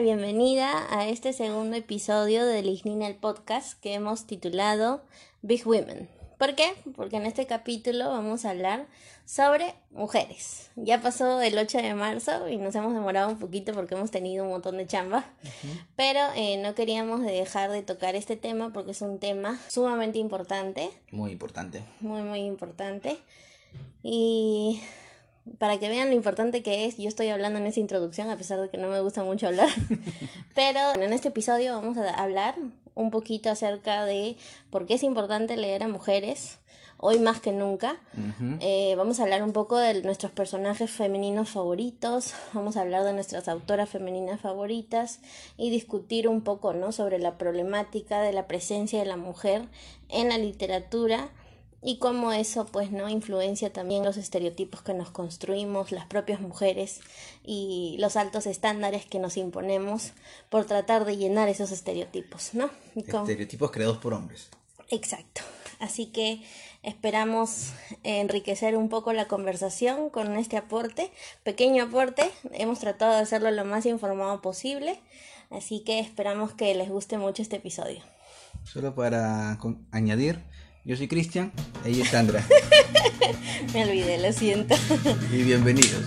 bienvenida a este segundo episodio de Lignina el podcast que hemos titulado Big Women. ¿Por qué? Porque en este capítulo vamos a hablar sobre mujeres. Ya pasó el 8 de marzo y nos hemos demorado un poquito porque hemos tenido un montón de chamba, pero eh, no queríamos dejar de tocar este tema porque es un tema sumamente importante, Muy importante. muy muy importante. Y para que vean lo importante que es, yo estoy hablando en esa introducción a pesar de que no me gusta mucho hablar, pero en este episodio vamos a hablar un poquito acerca de por qué es importante leer a mujeres, hoy más que nunca. Eh, vamos a hablar un poco de nuestros personajes femeninos favoritos, vamos a hablar de nuestras autoras femeninas favoritas y discutir un poco ¿no? sobre la problemática de la presencia de la mujer en la literatura y cómo eso pues no influencia también los estereotipos que nos construimos las propias mujeres y los altos estándares que nos imponemos por tratar de llenar esos estereotipos, ¿no? Estereotipos creados por hombres. Exacto. Así que esperamos enriquecer un poco la conversación con este aporte, pequeño aporte. Hemos tratado de hacerlo lo más informado posible, así que esperamos que les guste mucho este episodio. Solo para añadir, yo soy Cristian, ella es Sandra. Me olvidé, lo siento. y bienvenidos.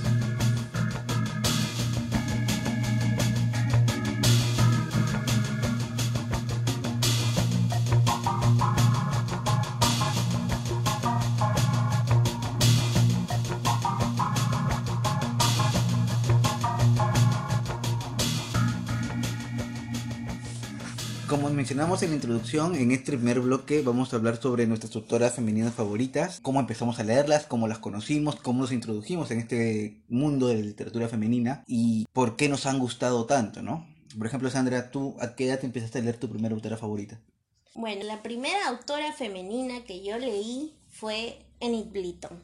Mencionamos en la introducción, en este primer bloque vamos a hablar sobre nuestras autoras femeninas favoritas, cómo empezamos a leerlas, cómo las conocimos, cómo nos introdujimos en este mundo de la literatura femenina y por qué nos han gustado tanto, ¿no? Por ejemplo, Sandra, ¿tú a qué edad te empezaste a leer tu primera autora favorita? Bueno, la primera autora femenina que yo leí fue Enid Blyton.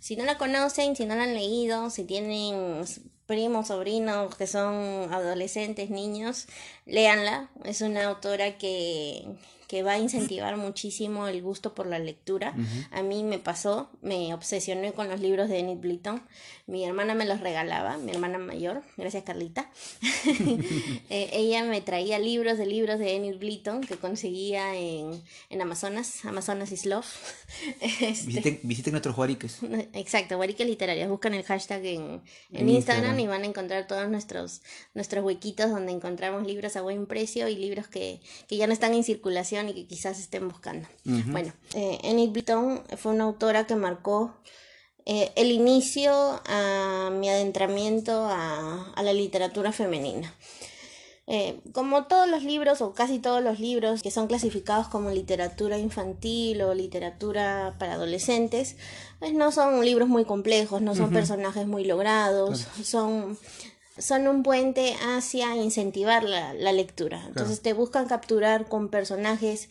Si no la conocen, si no la han leído, si tienen primos, sobrinos que son adolescentes, niños, léanla. Es una autora que, que va a incentivar muchísimo el gusto por la lectura. A mí me pasó, me obsesioné con los libros de Enid Blyton. Mi hermana me los regalaba, mi hermana mayor, gracias Carlita. Eh, ella me traía libros de libros de Enid Blyton que conseguía en, en Amazonas, Amazonas is Love. Este, Visiten, visiten nuestros huariques. Exacto, Guariques Literarias. Buscan el hashtag en, en En Instagram Instagram. y van a encontrar todos nuestros, nuestros huequitos donde encontramos libros a buen precio y libros que, que ya no están en circulación y que quizás estén buscando. Bueno, eh, Enid Blyton fue una autora que marcó eh, el inicio a mi adentramiento a, a la literatura femenina. Eh, como todos los libros o casi todos los libros que son clasificados como literatura infantil o literatura para adolescentes, pues no son libros muy complejos, no son personajes muy logrados, son, son un puente hacia incentivar la, la lectura. Entonces te buscan capturar con personajes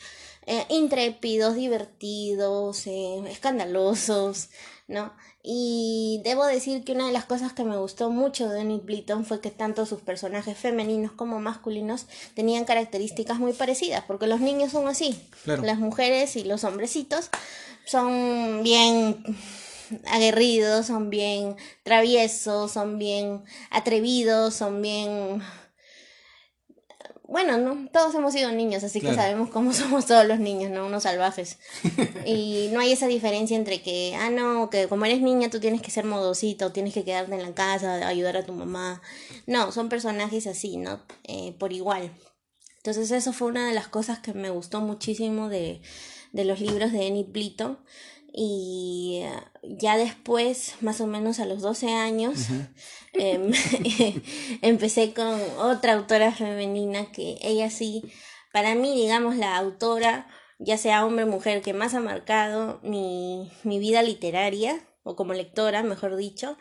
eh, intrépidos, divertidos, eh, escandalosos, ¿no? Y debo decir que una de las cosas que me gustó mucho de Enid Blyton fue que tanto sus personajes femeninos como masculinos tenían características muy parecidas, porque los niños son así, Claro. las mujeres y los hombrecitos son bien aguerridos, son bien traviesos, son bien atrevidos, son bien bueno, ¿no? Todos hemos sido niños, así Claro. que sabemos cómo somos todos los niños, ¿no? Unos salvajes. y no hay esa diferencia entre que, ah, no, que como eres niña tú tienes que ser modosito, tienes que quedarte en la casa, ayudar a tu mamá. No, son personajes así, ¿no? Eh, por igual. Entonces eso fue una de las cosas que me gustó muchísimo de, de los libros de Enid Blyton. Y eh, ya después, más o menos a los 12 años, em, empecé con otra autora femenina que ella sí, para mí, digamos, la autora, ya sea hombre o mujer, que más ha marcado mi, mi vida literaria, o como lectora, mejor dicho,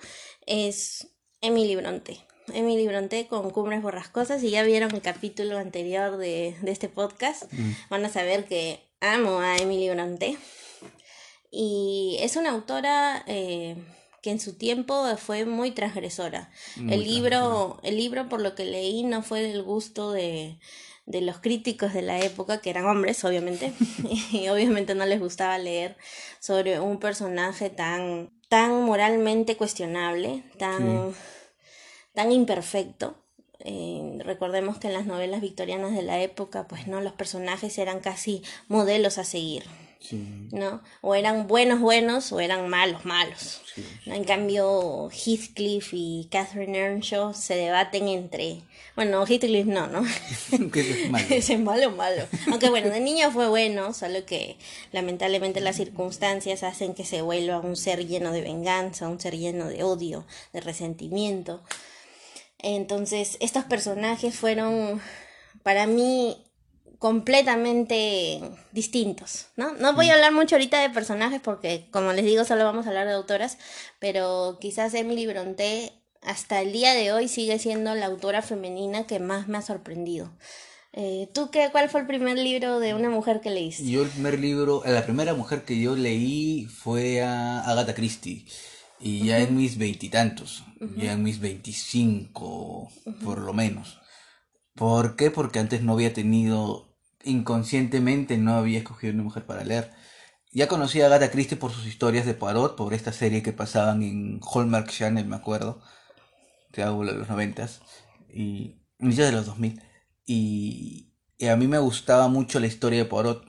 es Emily Bronte. Emily Bronte con Cumbres Borrascosas. Si ya vieron el capítulo anterior de, de este podcast, van a saber que amo a Emily Bronte. Y es una autora eh, que en su tiempo fue muy transgresora. Muy el libro, el libro por lo que leí no fue del gusto de, de los críticos de la época, que eran hombres, obviamente, y obviamente no les gustaba leer sobre un personaje tan, tan moralmente cuestionable, tan, tan imperfecto. Eh, recordemos que en las novelas victorianas de la época, pues no, los personajes eran casi modelos a seguir. Sí. ¿no? O eran buenos buenos o eran malos malos. Sí. En cambio, Heathcliff y Catherine Earnshaw se debaten entre... Bueno, Heathcliff no, ¿no? es malo. Es malo malo. Aunque bueno, de niño fue bueno, solo que lamentablemente las circunstancias hacen que se vuelva un ser lleno de venganza, un ser lleno de odio, de resentimiento. Entonces, estos personajes fueron para mí completamente distintos, ¿no? No voy a hablar mucho ahorita de personajes porque, como les digo, solo vamos a hablar de autoras, pero quizás Emily Bronte hasta el día de hoy sigue siendo la autora femenina que más me ha sorprendido. Eh, ¿Tú qué, cuál fue el primer libro de una mujer que leíste? Yo el primer libro, la primera mujer que yo leí fue a Agatha Christie. Y ya en mis veintitantos, ya en mis veinticinco, por lo menos. ¿Por qué? Porque antes no había tenido, inconscientemente no había escogido una mujer para leer. Ya conocí a Agatha Christie por sus historias de Poirot, por esta serie que pasaban en Hallmark Channel, me acuerdo, de los noventas, y de los 2000. Y, y a mí me gustaba mucho la historia de Poirot.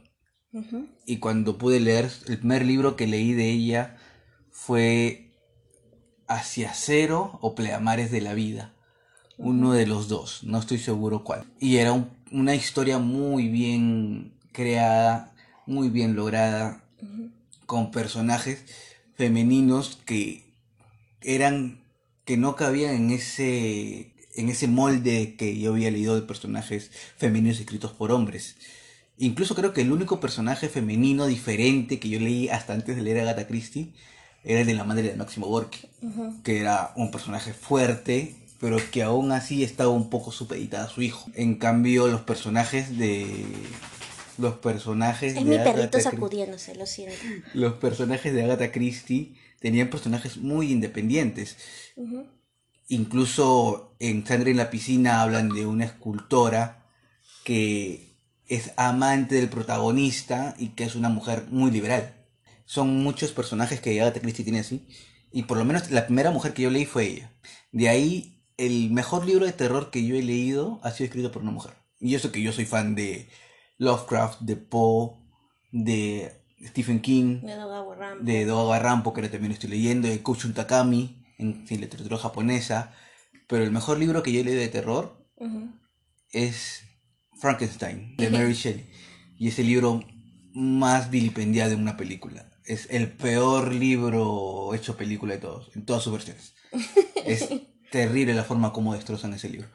Y cuando pude leer, el primer libro que leí de ella fue Hacia Cero o Pleamares de la Vida. Uno de los dos, no estoy seguro cuál. Y era un- una historia muy bien creada, muy bien lograda, con personajes femeninos que eran, que no cabían en ese, en ese molde que yo había leído de personajes femeninos escritos por hombres. Incluso creo que el único personaje femenino diferente que yo leí hasta antes de leer a Agatha Christie era el de la madre de Máximo Gorki, Ujú. que era un personaje fuerte, pero que aún así estaba un poco supeditada a su hijo. En cambio, los personajes de los personajes Es de mi perrito sacudiéndose, lo siento. los personajes de Agatha Christie tenían personajes muy independientes. Incluso en Sangre en la piscina hablan de una escultora que es amante del protagonista y que es una mujer muy liberal. Son muchos personajes que Agatha Christie tiene así. Y por lo menos la primera mujer que yo leí fue ella. De ahí, el mejor libro de terror que yo he leído ha sido escrito por una mujer. Y eso que yo soy fan de Lovecraft, de Poe, de Stephen King, De Dogawa Rampo. de Doga Rampo, que ahora también estoy leyendo, de Kouchun Takami, en, en literatura japonesa. Pero el mejor libro que yo he leído de terror es Frankenstein, de Mary Shelley. Y es el libro más vilipendiado de una película. Es el peor libro hecho película de todos, en todas sus versiones. Es terrible la forma como destrozan ese libro.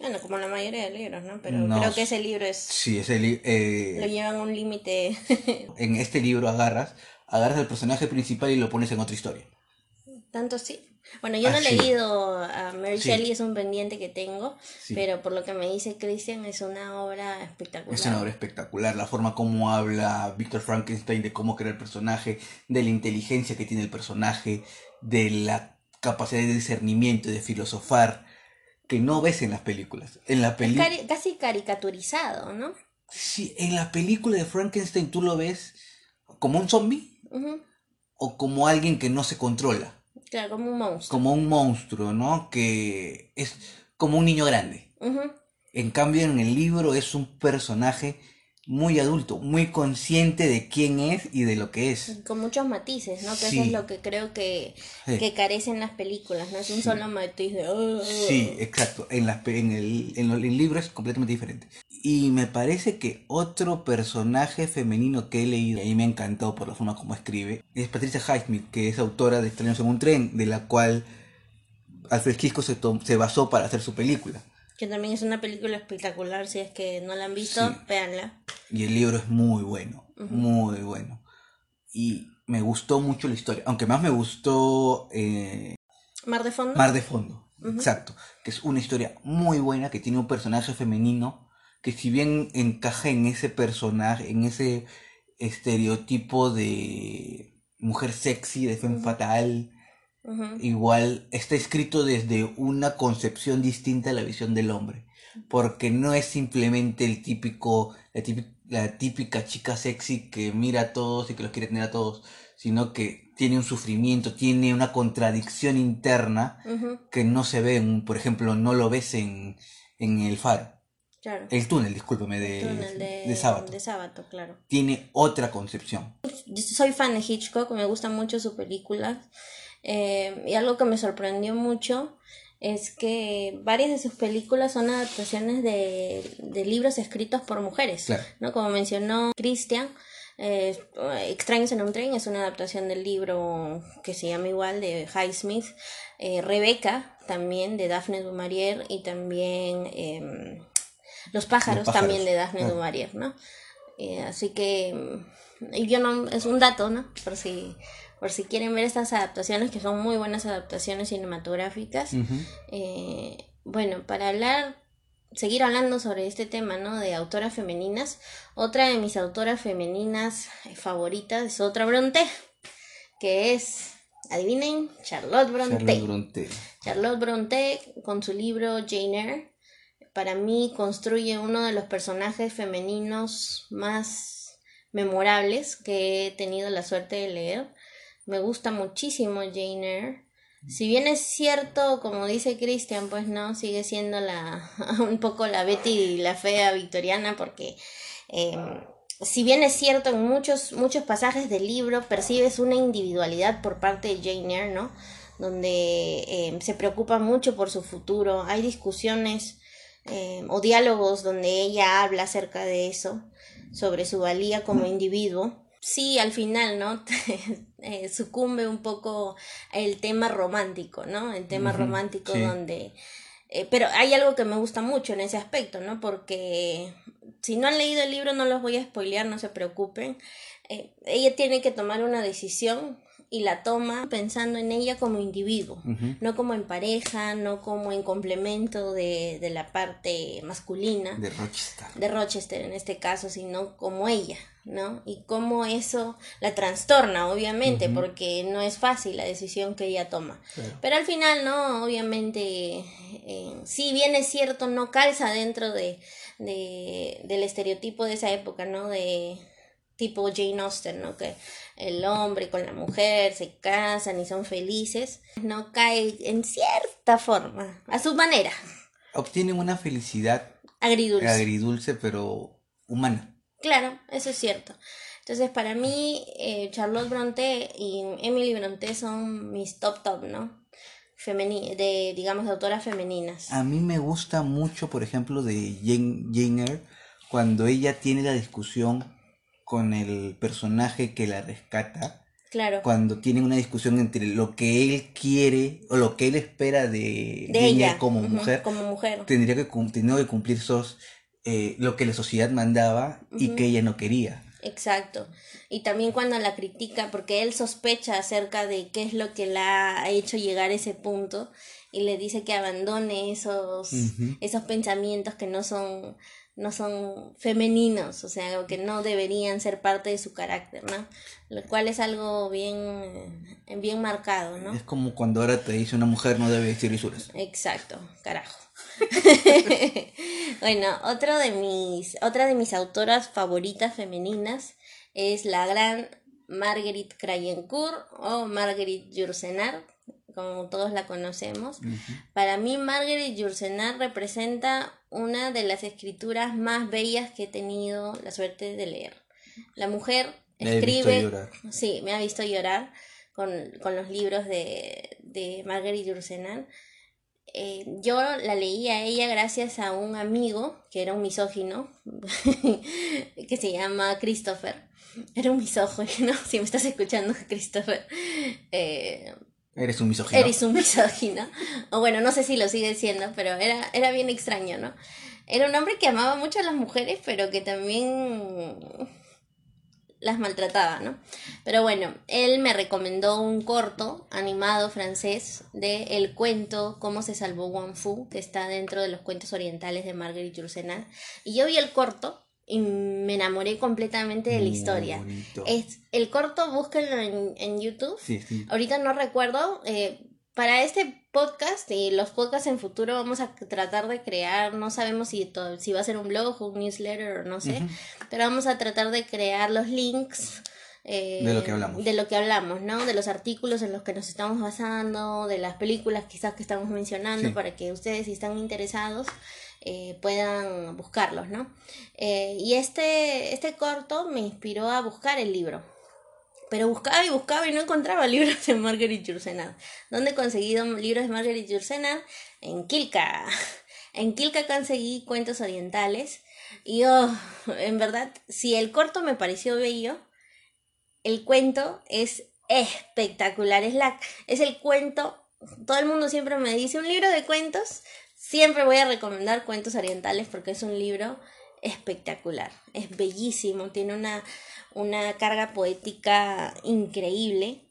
Bueno, como la mayoría de libros, ¿no? Pero No, creo que ese libro es... Sí, ese li- eh, Lo llevan a un límite... en este libro agarras, agarras al personaje principal y lo pones en otra historia. Tanto sí. Bueno, yo no he leído a Mary Sí. Shelley, es un pendiente que tengo, Sí. pero por lo que me dice Christian es una obra espectacular. Es una obra espectacular, la forma como habla Víctor Frankenstein de cómo crear el personaje, de la inteligencia que tiene el personaje, de la capacidad de discernimiento, de filosofar, que no ves en las películas. En la cari- casi caricaturizado, ¿no? Sí, en la película de Frankenstein tú lo ves como un zombie o como alguien que no se controla, Claro, como un monstruo. como un monstruo, ¿no? Que es como un niño grande. En cambio, en el libro es un personaje muy adulto, muy consciente de quién es y de lo que es. Con muchos matices, ¿no? Que eso es lo que creo que, Sí. que carecen las películas, no es un Sí. solo matiz de... "Ah". Sí, exacto. En, las en, el, en lo- el libro es completamente diferente. Y me parece que otro personaje femenino que he leído, y a mí me ha encantado por la forma como escribe, es Patricia Highsmith, que es autora de Extraños en un tren, de la cual Alfred Hitchcock se, se basó para hacer su película. Que también es una película espectacular, si es que no la han visto, Sí. véanla. Y el libro es muy bueno, muy bueno. Y me gustó mucho la historia, aunque más me gustó eh, Mar de fondo. Mar de Fondo, exacto, que es una historia muy buena, que tiene un personaje femenino, que si bien encaja en ese personaje, en ese estereotipo de mujer sexy, de femme fatal, igual está escrito desde una concepción distinta a la visión del hombre. Porque no es simplemente el típico, la típica, chica sexy que mira a todos y que los quiere tener a todos, sino que tiene un sufrimiento, tiene una contradicción interna que no se ve, por ejemplo, no lo ves en, en el faro. El túnel, discúlpeme, de, de, sábado. De sábado, claro. Tiene otra concepción. soy fan de Hitchcock, me gustan mucho sus películas. Eh, y algo que me sorprendió mucho es que varias de sus películas son adaptaciones de, de libros escritos por mujeres. ¿no? Como mencionó Christian, eh, Extraños en un tren es una adaptación del libro que se llama igual de Highsmith. Eh, Rebeca, también de Daphne du Maurier, y también em, los pájaros, también de Daphne du Maurier, ¿no? Eh, así que yo no, es un dato, ¿no? Por si, por si quieren ver estas adaptaciones, que son muy buenas adaptaciones cinematográficas. Eh, bueno, para hablar, seguir hablando sobre este tema, ¿no? De autoras femeninas, otra de mis autoras femeninas favoritas es otra Bronte, que es, adivinen, Charlotte Bronte. Charlotte Bronte. Charlotte Bronte con su libro Jane Eyre para mí construye uno de los personajes femeninos más memorables que he tenido la suerte de leer. Me gusta muchísimo Jane Eyre. Si bien es cierto, como dice Christian, pues no, sigue siendo la un poco la Betty y la fea victoriana, porque em, si bien es cierto, en muchos, muchos pasajes del libro percibes una individualidad por parte de Jane Eyre, ¿no? Donde em, se preocupa mucho por su futuro, hay discusiones eh, o diálogos donde ella habla acerca de eso, sobre su valía como individuo. Sí, al final, ¿no? Eh, sucumbe un poco el tema romántico, ¿no? El tema romántico donde... Eh, pero hay algo que me gusta mucho en ese aspecto, ¿no? Porque si no han leído el libro no los voy a spoilear, no se preocupen. ella tiene que tomar una decisión y la toma pensando en ella como individuo, no como en pareja, no como en complemento de, de, la parte masculina. De Rochester. De Rochester en este caso, sino como ella, ¿no? Y cómo eso la trastorna, obviamente, porque no es fácil la decisión que ella toma. Pero al final, ¿no? Obviamente, eh, si bien es cierto, no calza dentro de, de, del estereotipo de esa época, ¿no? De tipo Jane Austen, ¿no? Que el hombre con la mujer se casan y son felices, no cae en cierta forma, a su manera. Obtienen una felicidad agridulce, agridulce pero humana. Claro, eso es cierto. Entonces, para mí, eh, Charlotte Bronte y Emily Bronte son mis top top, ¿no? Femeni de, digamos, de autoras femeninas. A mí me gusta mucho, por ejemplo, de Jane, Jane Eyre, cuando ella tiene la discusión con el personaje que la rescata. Claro. Cuando tienen una discusión entre lo que él quiere o lo que él espera de, ella como mujer. Como mujer. Tendría que, tendría que cumplir esos, eh, lo que la sociedad mandaba y que ella no quería. Exacto. Y también cuando la critica, porque él sospecha acerca de qué es lo que la ha hecho llegar a ese punto y le dice que abandone esos, esos pensamientos que no son no son femeninos, o sea, que no deberían ser parte de su carácter, ¿no? Lo cual es algo bien, eh, bien marcado, ¿no? Es como cuando ahora te dice una mujer no debe decir lisuras. Exacto, carajo. bueno, otro de mis, otra de mis autoras favoritas femeninas es la gran Marguerite Crayencourt o Marguerite Yourcenar, como todos la conocemos. Para mí, Marguerite Yourcenar representa una de las escrituras más bellas que he tenido la suerte de leer. La mujer escribe. Sí, me ha visto llorar con, los libros de, de Marguerite Yourcenar. Eh, yo la leí a ella gracias a un amigo que era un misógino, que se llama Christopher. Era un misógino, si me estás escuchando, Christopher. Eh, Eres un misógino. Eres un misógino. o bueno, no sé si lo sigue siendo, pero era, era bien extraño, ¿no? Era un hombre que amaba mucho a las mujeres, pero que también las maltrataba, ¿no? Pero bueno, él me recomendó un corto animado francés de el cuento Cómo se salvó Wang Fu, que está dentro de los cuentos orientales de Marguerite Yourcenar. Y yo vi el corto y me enamoré completamente de la historia. bonito. Es, el corto, búsquenlo en, en YouTube. Sí, sí. Ahorita no recuerdo. eh, para este podcast y los podcasts en futuro vamos a tratar de crear, no sabemos si, to- si va a ser un blog un newsletter o no sé, pero vamos a tratar de crear los links. eh, De lo que hablamos. De lo que hablamos, ¿no? De los artículos en los que nos estamos basando, de las películas quizás que estamos mencionando, Sí. para que ustedes, si están interesados, eh, puedan buscarlos, ¿no? Eh, y este, este corto me inspiró a buscar el libro. Pero buscaba y buscaba y no encontraba libros de Marguerite Yourcenar. ¿Dónde he conseguido libros de Marguerite Yourcenar? En Kilka. En Kilka conseguí cuentos orientales. Y oh, en verdad, si el corto me pareció bello, el cuento es espectacular. Es, la, es el cuento, todo el mundo siempre me dice, un libro de cuentos. Siempre voy a recomendar Cuentos Orientales porque es un libro espectacular. Es bellísimo, tiene una, una carga poética increíble.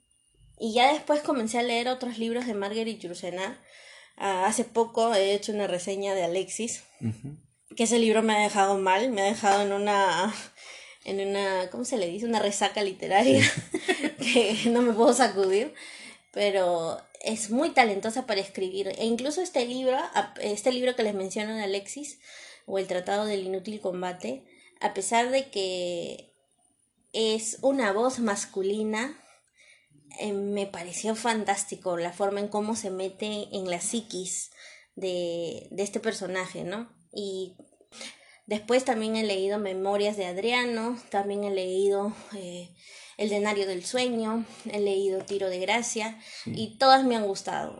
Y ya después comencé a leer otros libros de Marguerite Yourcenar. Ah, hace poco he hecho una reseña de Alexis, que ese libro me ha dejado mal, me ha dejado en una, en una, ¿cómo se le dice? Una resaca literaria que no me puedo sacudir, pero es muy talentosa para escribir. E incluso este libro, este libro que les menciono de Alexis, o el Tratado del Inútil Combate, a pesar de que es una voz masculina, eh, me pareció fantástico la forma en cómo se mete en la psiquis de, de este personaje, ¿no? Y después también he leído Memorias de Adriano, también he leído eh, El Denario del Sueño, he leído Tiro de Gracia y todas me han gustado.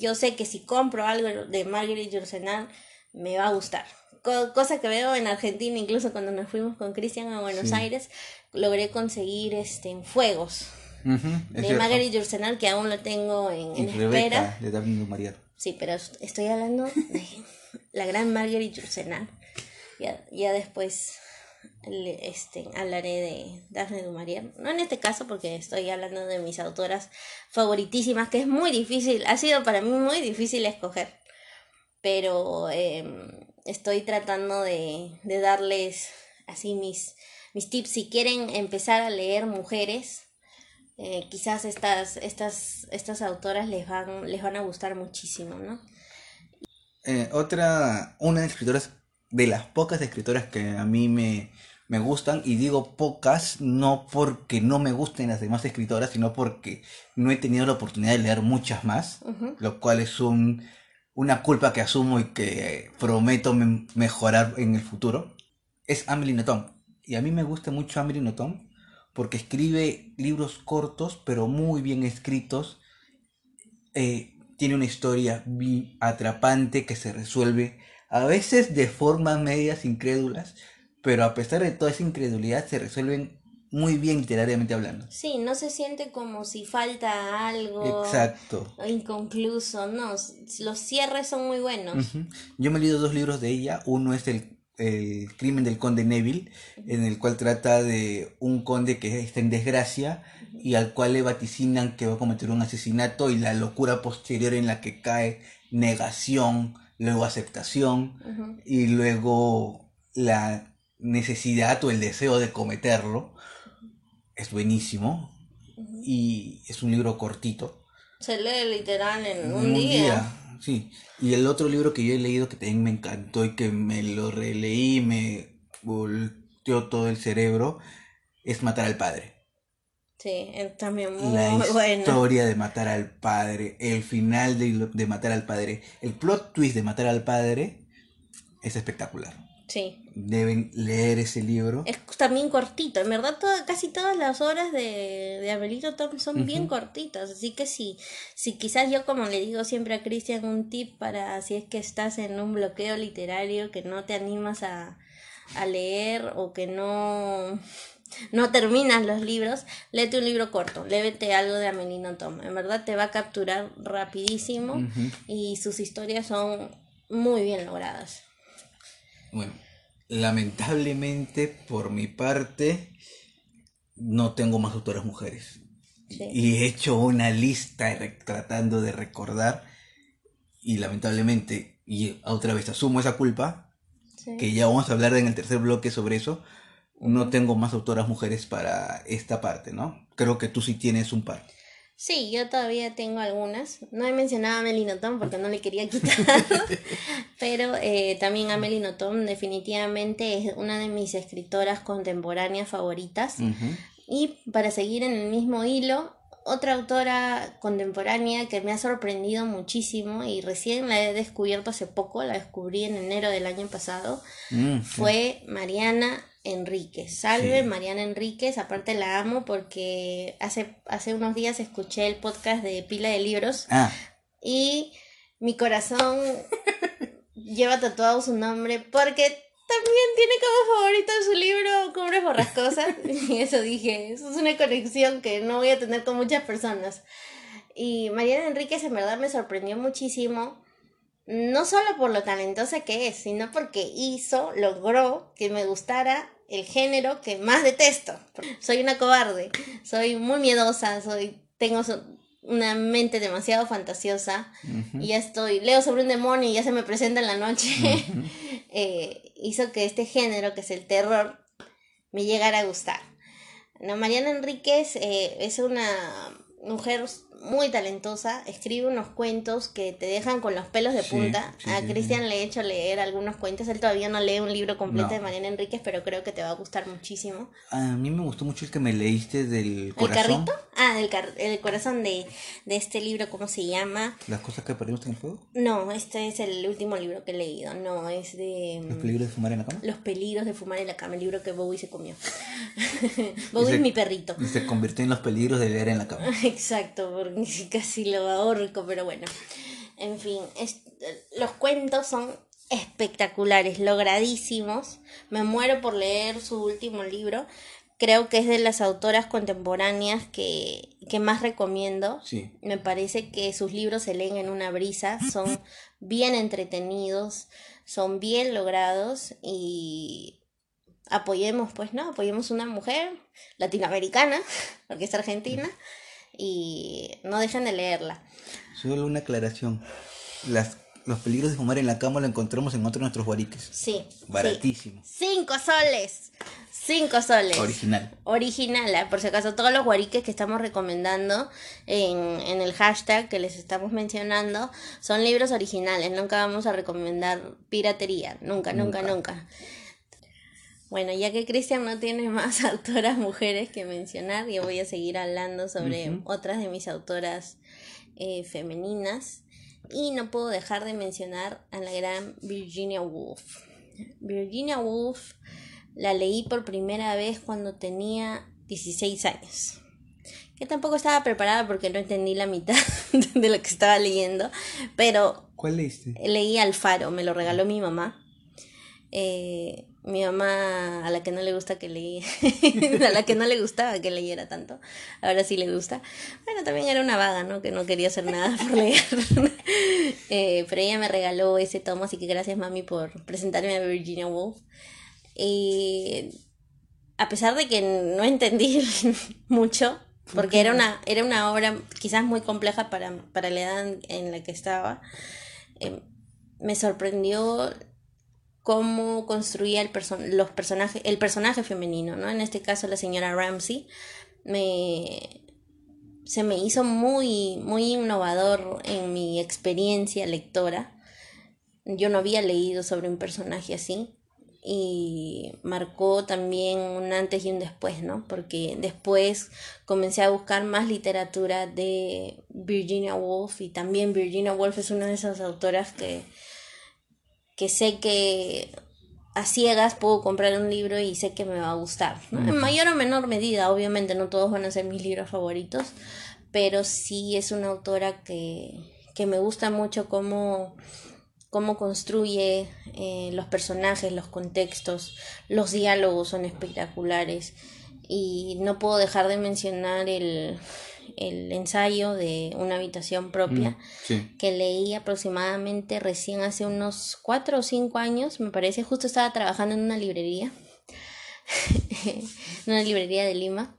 Yo sé que si compro algo de Marguerite Yourcenar me va a gustar. Co- cosa que veo en Argentina, incluso cuando nos fuimos con Cristian a Buenos Sí. Aires, logré conseguir este fuegos Ujú, es de. Marguerite Yourcenar que aún lo tengo en, en Rebeca, espera. de du Maurier. Sí, pero est- estoy hablando de la gran Marguerite Yourcenar. Ya, ya después este, hablaré de Daphne du Maurier. No en este caso porque estoy hablando de mis autoras favoritísimas, que es muy difícil, ha sido para mí muy difícil escoger. Pero em, estoy tratando de, de darles así mis, mis tips. Si quieren empezar a leer mujeres, eh, quizás estas, estas, estas autoras les van, les van a gustar muchísimo, ¿no? Eh, otra, una de las escritoras, de las pocas escritoras que a mí me, me gustan, y digo pocas, no porque no me gusten las demás escritoras, sino porque no he tenido la oportunidad de leer muchas más, Ujú. lo cual es un, una culpa que asumo y que prometo me- mejorar en el futuro, es Amelie Nothomb. Y a mí me gusta mucho Amelie Nothomb porque escribe libros cortos, pero muy bien escritos, eh, tiene una historia atrapante que se resuelve a veces de formas medias incrédulas, pero a pesar de toda esa incredulidad se resuelven muy bien literariamente hablando. Sí, no se siente como si falta algo Exacto. o inconcluso, no, los cierres son muy buenos. Yo me he leído dos libros de ella. Uno es el, el crimen del conde Neville, en el cual trata de un conde que está en desgracia y al cual le vaticinan que va a cometer un asesinato y la locura posterior en la que cae negación, luego aceptación y luego la necesidad o el deseo de cometerlo. Es buenísimo y es un libro cortito. Se lee literal en En un, día. Sí. Y el otro libro que yo he leído que también me encantó y que me lo releí, me volteó todo el cerebro, es Matar al Padre. Sí, es también muy La bueno. historia de Matar al Padre, el final de, de Matar al Padre, el plot twist de Matar al Padre es espectacular. Sí. Deben leer ese libro. Es también cortito, en verdad toda- casi todas las obras de, de Abelito Tom son bien cortitas, así que si, si quizás yo como le digo siempre a Cristian un tip para si es que estás en un bloqueo literario que no te animas a, a leer o que no, no terminas los libros, léete un libro corto, léete algo de Amelino Tom, en verdad te va a capturar rapidísimo y sus historias son muy bien logradas. Bueno, lamentablemente por mi parte no tengo más autoras mujeres. Sí. Y he hecho una lista tratando de recordar y lamentablemente, y otra vez asumo esa culpa, Sí. que ya vamos a hablar en el tercer bloque sobre eso. No tengo más autoras mujeres para esta parte, ¿no? Creo que tú sí tienes un par. Sí, yo todavía tengo algunas. No he mencionado a Melly Noton porque no le quería quitar. Pero eh, también Amelie Nothomb definitivamente es una de mis escritoras contemporáneas favoritas. Y para seguir en el mismo hilo, otra autora contemporánea que me ha sorprendido muchísimo y recién la he descubierto hace poco, la descubrí en enero del año pasado, Mm, fue Mariana Enríquez. Salve Sí. Mariana Enríquez, aparte la amo porque hace, hace unos días escuché el podcast de Pila de Libros Ah, y mi corazón lleva tatuado su nombre porque también tiene como favorito su libro Cumbres Borrascosas. Y eso dije, eso es una conexión que no voy a tener con muchas personas. Y Mariana Enríquez en verdad me sorprendió muchísimo, no solo por lo talentosa que es, sino porque hizo, logró que me gustara el género que más detesto. Soy una cobarde, soy muy miedosa, soy tengo una mente demasiado fantasiosa y ya estoy, leo sobre un demonio y ya se me presenta en la noche. Eh, hizo que este género, que es el terror, me llegara a gustar. No, Mariana Enríquez eh, es una mujer muy talentosa, escribe unos cuentos que te dejan con los pelos de punta. sí, a sí, Cristian le he hecho leer algunos cuentos, él todavía no lee un libro completo No. de Mariana Enríquez, pero creo que te va a gustar muchísimo. A mí me gustó mucho el que me leíste del ¿El corazón. carrito? Ah, del car- el corazón de, de este libro, ¿cómo se llama? Las cosas que perdimos en el fuego. No, este es el último libro que he leído, no, es de... Los peligros de fumar en la cama. Los peligros de fumar en la cama, el libro que Bowie se comió. Bowie es mi perrito. Y se convirtió en los peligros de leer en la cama. Exacto, porque casi lo ahorco, pero bueno. En fin, es- los cuentos son espectaculares, logradísimos. Me muero por leer su último libro. Creo que es de las autoras contemporáneas que, que más recomiendo. Sí. Me parece que sus libros se leen en una brisa, son bien entretenidos, son bien logrados y apoyemos, pues, ¿no? Apoyemos una mujer latinoamericana, porque es argentina, y no dejen de leerla. Solo una aclaración. Las, los peligros de fumar en la cama lo encontramos en otro de nuestros guariques. Sí. Baratísimo. sí. Cinco soles. Cinco soles. Original. Original, ah, por si acaso, todos los guariques que estamos recomendando en, en el hashtag que les estamos mencionando son libros originales. Nunca vamos a recomendar piratería. Nunca, nunca, Nunca. nunca. Bueno, ya que Cristian no tiene más autoras mujeres que mencionar, yo voy a seguir hablando sobre otras de mis autoras eh, femeninas. Y no puedo dejar de mencionar a la gran Virginia Woolf. Virginia Woolf la leí por primera vez cuando tenía 16 años. Que tampoco estaba preparada porque no entendí la mitad de lo que estaba leyendo. Pero ¿Cuál leíste? leí Alfaro, me lo regaló mi mamá. Eh, mi mamá, a la que no le gusta que leí, a la que no le gustaba que leyera tanto, ahora sí le gusta. Bueno, también era una vaga, ¿no? Que no quería hacer nada por leer. Eh, pero ella me regaló ese tomo, así que gracias mami por presentarme a Virginia Woolf. Y a pesar de que no entendí mucho, porque era una, era una obra quizás muy compleja para, para la edad en- la que estaba, eh, me sorprendió cómo construía el, person los personajes, el personaje femenino, ¿no? En este caso la señora Ramsey. Me, se me hizo muy, muy innovador en mi experiencia lectora. Yo no había leído sobre un personaje así y marcó también un antes y un después, ¿no? Porque después comencé a buscar más literatura de Virginia Woolf y también Virginia Woolf es una de esas autoras que, que sé que a ciegas puedo comprar un libro y sé que me va a gustar, ¿no? En mayor o menor medida, obviamente no todos van a ser mis libros favoritos, pero sí es una autora que, que me gusta mucho cómo, cómo construye eh, los personajes, los contextos, los diálogos son espectaculares y no puedo dejar de mencionar el, el ensayo de una habitación propia Sí. que leí aproximadamente recién hace unos cuatro o cinco años, me parece, justo estaba trabajando en una librería, en una librería de Lima,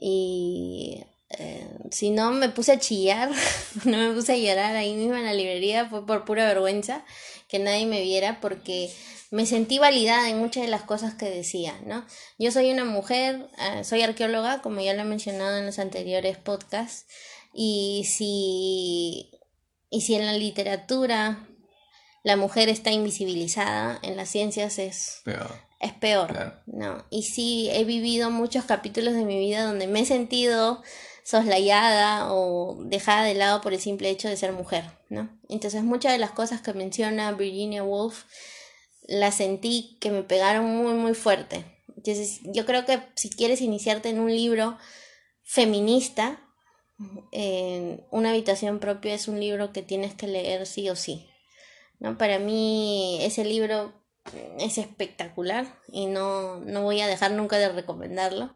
y eh, si no me puse a chillar, no me puse a llorar ahí mismo en la librería, fue por pura vergüenza que nadie me viera porque me sentí validada en muchas de las cosas que decía, ¿no? Yo soy una mujer, eh, soy arqueóloga, como ya lo he mencionado en los anteriores podcasts, y si, y si en la literatura la mujer está invisibilizada, en las ciencias es Peor. es peor, ¿no? Y sí, he vivido muchos capítulos de mi vida donde me he sentido soslayada o dejada de lado por el simple hecho de ser mujer, ¿no? Entonces muchas de las cosas que menciona Virginia Woolf las sentí que me pegaron muy, muy fuerte. Entonces yo creo que si quieres iniciarte en un libro feminista, eh, Una habitación propia es un libro que tienes que leer sí o sí. ¿no? Para mí ese libro es espectacular y no, no voy a dejar nunca de recomendarlo.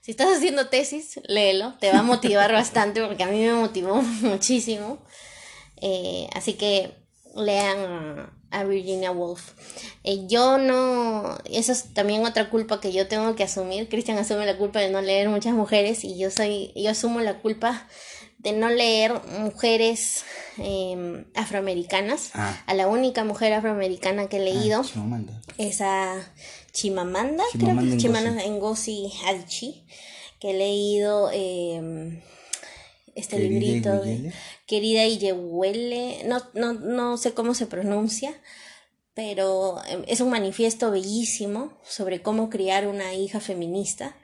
Si estás haciendo tesis, léelo, te va a motivar bastante porque a mí me motivó muchísimo. Eh, así que lean a Virginia Woolf. Eh, yo no, eso es también otra culpa que yo tengo que asumir. Christian asume la culpa de no leer muchas mujeres y yo soy, yo asumo la culpa de no leer mujeres eh, afroamericanas. Ah. A la única mujer afroamericana que he leído Ah, Chimamanda. es a Chimamanda, Chimamanda creo, Chimamanda Ngozi. Ngozi Adichie, que he leído eh, este Querida librito de Iguele. Querida Iyehuele, no, no, no sé cómo se pronuncia, pero eh, es un manifiesto bellísimo sobre cómo criar una hija feminista.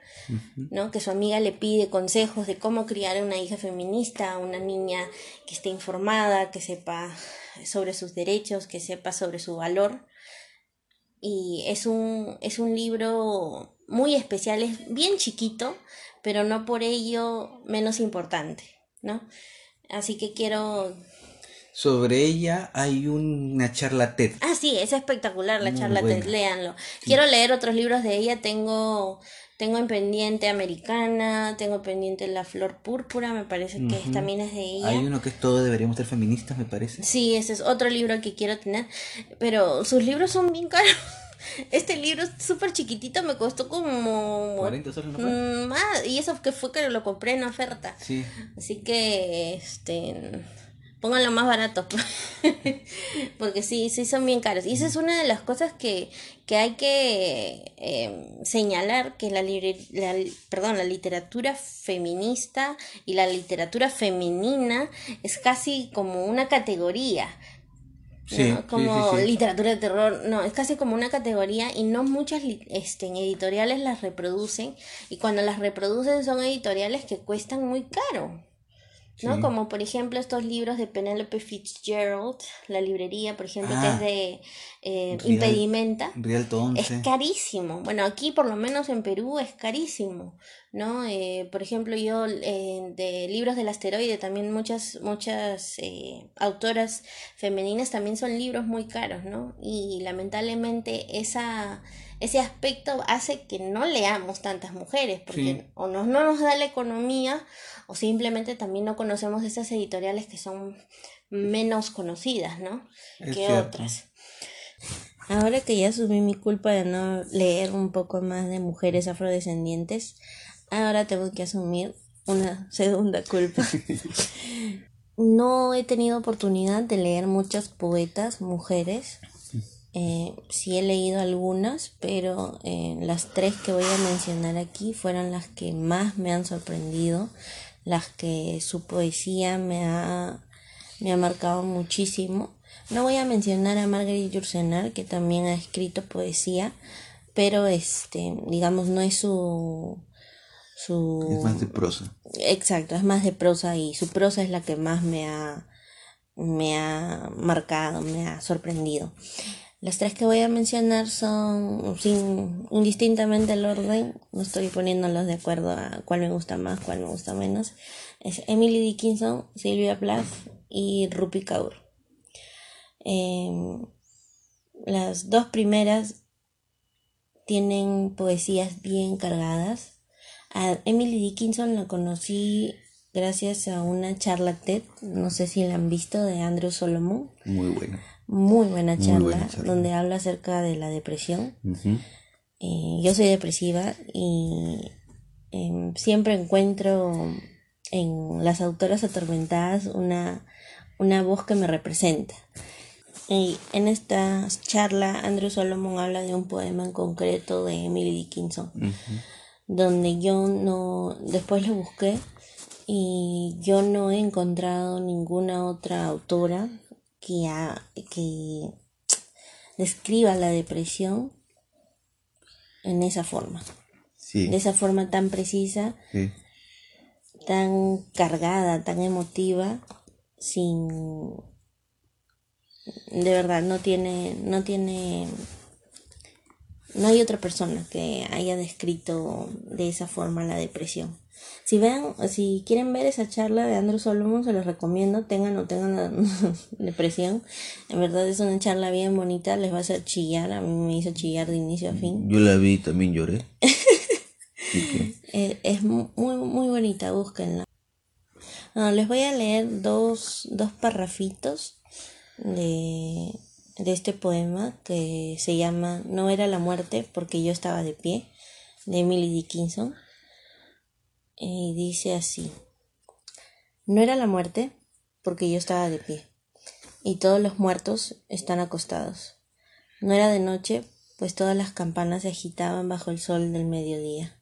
¿no? Que su amiga le pide consejos de cómo criar una hija feminista, una niña que esté informada, que sepa sobre sus derechos, que sepa sobre su valor. Y es un, es un libro muy especial, es bien chiquito, pero no por ello menos importante, ¿no? Así que quiero... Sobre ella hay una charla TED. Ah, sí, es espectacular la Muy charla, buena. léanlo. Quiero leer otros libros de ella, tengo... Tengo en pendiente Americana, tengo pendiente La Flor Púrpura, me parece que Ujú. también es de ella. Hay uno que es todo deberíamos ser feministas, me parece. Sí, ese es otro libro que quiero tener, pero sus libros son bien caros. Este libro es súper chiquitito, me costó como... 40 soles no fue. Mm, más, y eso que fue que lo compré en oferta. Sí. Así que, este, pónganlo más barato. Porque sí, sí son bien caros. Y esa es una de las cosas que, que hay que eh, señalar, que la, libre, la, perdón, la literatura feminista y la literatura femenina es casi como una categoría. Como sí, sí. literatura de terror, no, es casi como una categoría y no muchas este, editoriales las reproducen y cuando las reproducen son editoriales que cuestan muy caro. ¿no? Como por ejemplo estos libros de Penelope Fitzgerald, la librería, por ejemplo, que Ah. es de eh, Real- Impedimenta. Es 11. carísimo. Bueno, aquí por lo menos en Perú es carísimo, ¿no? Eh, por ejemplo, yo eh, de libros del asteroide también muchas muchas eh, autoras femeninas también son libros muy caros, ¿no? Y lamentablemente esa ese aspecto hace que no leamos tantas mujeres porque Sí. o nos, no nos da la economía o simplemente también no conocemos esas editoriales que son menos conocidas, ¿no? Es que cierto. otras. Ahora que ya asumí mi culpa de no leer un poco más de mujeres afrodescendientes, ahora tengo que asumir una segunda culpa. No he tenido oportunidad de leer muchas poetas mujeres. Eh, sí he leído algunas, pero eh, las tres que voy a mencionar aquí fueron las que más me han sorprendido, las que su poesía me ha, me ha marcado muchísimo. No voy a mencionar a Marguerite Yourcenar, que también ha escrito poesía, pero este, digamos, no es su su Es más de prosa. Exacto, es más de prosa y su prosa es la que más me ha, me ha marcado, me ha sorprendido. Las tres que voy a mencionar son sin indistintamente el orden, no estoy poniéndolos de acuerdo a cuál me gusta más, cuál me gusta menos. Es Emily Dickinson, Sylvia Plath y Rupi Kaur. Em, las dos primeras tienen poesías bien cargadas. A Emily Dickinson la conocí gracias a una charla TED, no sé si la han visto, de Andrew Solomon. Muy buena. Muy buena Muy charla, buena charla. donde habla acerca de la depresión. Eh, yo soy depresiva y em, siempre encuentro en Las Autoras Atormentadas una, una voz que me representa. Y en esta charla, Andrew Solomon habla de un poema en concreto de Emily Dickinson, donde yo no, después lo busqué y yo no he encontrado ninguna otra autora que, que describa la depresión en esa forma. De esa forma tan precisa, tan cargada, tan emotiva, sin de verdad no tiene no tiene no hay otra persona que haya descrito de esa forma la depresión. Si vean, si quieren ver esa charla de Andrew Solomon, se los recomiendo, tengan o tengan depresión. En verdad es una charla bien bonita, les va a hacer chillar, a mí me hizo chillar de inicio a fin. Yo la vi, también lloré. Eh, es, muy, muy bonita, búsquenla. les voy a leer dos, dos parrafitos de, de este poema que se llama No era la muerte porque yo estaba de pie, de Emily Dickinson. Y dice así, no era la muerte porque yo estaba de pie, y todos los muertos están acostados. No era de noche, pues todas las campanas se agitaban bajo el sol del mediodía,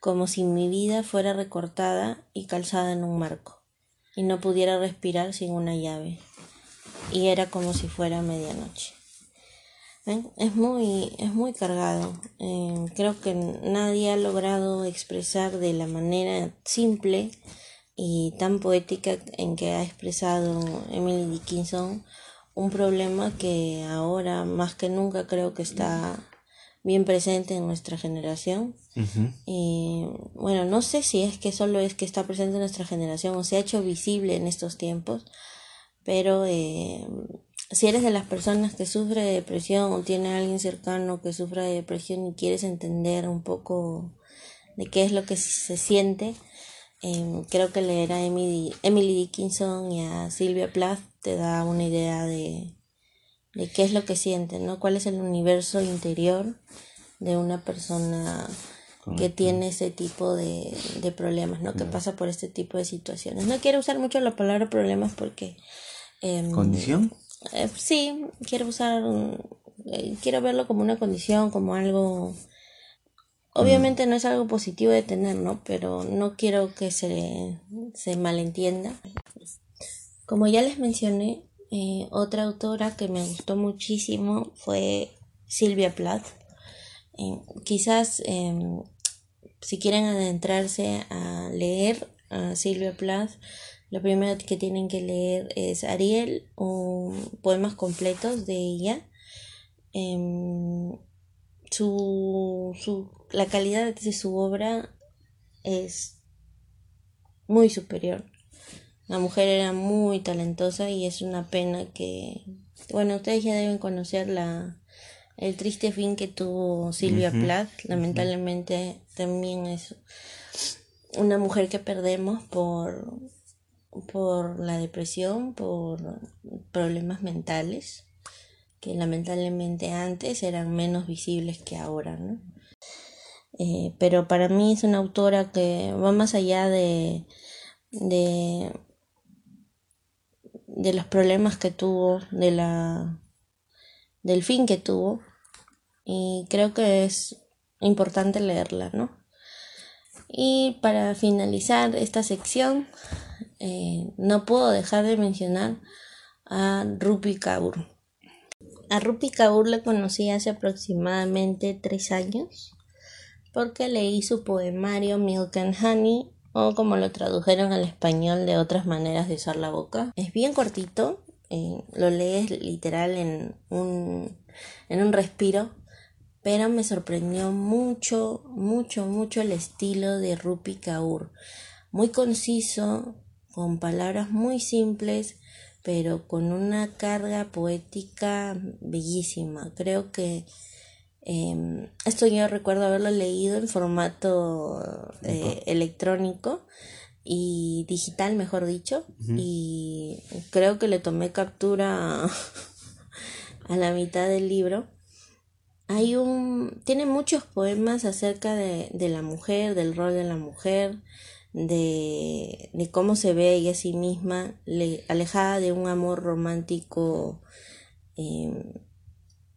como si mi vida fuera recortada y calzada en un marco, y no pudiera respirar sin una llave y era como si fuera medianoche. Es muy, es muy cargado. Eh, creo que nadie ha logrado expresar de la manera simple y tan poética en que ha expresado Emily Dickinson un problema que ahora más que nunca creo que está bien presente en nuestra generación. Y bueno, no sé si es que solo es que está presente en nuestra generación o se ha hecho visible en estos tiempos, pero eh, si eres de las personas que sufre de depresión o tiene a alguien cercano que sufra de depresión y quieres entender un poco de qué es lo que se siente, em, creo que leer a Emily, Emily Dickinson y a Sylvia Plath te da una idea de, de qué es lo que siente, ¿no? Cuál es el universo interior de una persona que tiene ese tipo de, de problemas, ¿no? Que pasa por este tipo de situaciones. No quiero usar mucho la palabra problemas porque Em, ¿Condición? Eh, sí, quiero usar, eh, quiero verlo como una condición, como algo... Obviamente no es algo positivo de tener, ¿no? Pero no quiero que se, se malentienda. Como ya les mencioné, eh, otra autora que me gustó muchísimo fue Silvia Plath. quizás em, si quieren adentrarse a leer a Silvia Plath, lo primero que tienen que leer es Ariel, poemas completos de ella. Em, su, su, la calidad de su obra es muy superior. La mujer era muy talentosa y es una pena que, bueno, ustedes ya deben conocer la, el triste fin que tuvo Silvia Plath. Lamentablemente también es una mujer que perdemos por por la depresión, por problemas mentales, que lamentablemente antes eran menos visibles que ahora, ¿no? Eh, pero para mí es una autora que va más allá de, de, de los problemas que tuvo, de la, del fin que tuvo, y creo que es importante leerla, ¿no? Y para finalizar esta sección, eh, no puedo dejar de mencionar a Rupi Kaur. A Rupi Kaur la conocí hace aproximadamente tres años porque leí su poemario Milk and Honey o como lo tradujeron al español de otras maneras de usar la boca. Es bien cortito, eh, lo lees literal en un, en un respiro, pero me sorprendió mucho, mucho, mucho el estilo de Rupi Kaur. Muy conciso, con palabras muy simples, pero con una carga poética bellísima. Creo que em, esto yo recuerdo haberlo leído en formato eh, electrónico y digital, mejor dicho, y creo que le tomé captura a la mitad del libro. Hay un, tiene muchos poemas acerca de, de la mujer, del rol de la mujer, de, de cómo se ve ella a sí misma, le, alejada de un amor romántico em,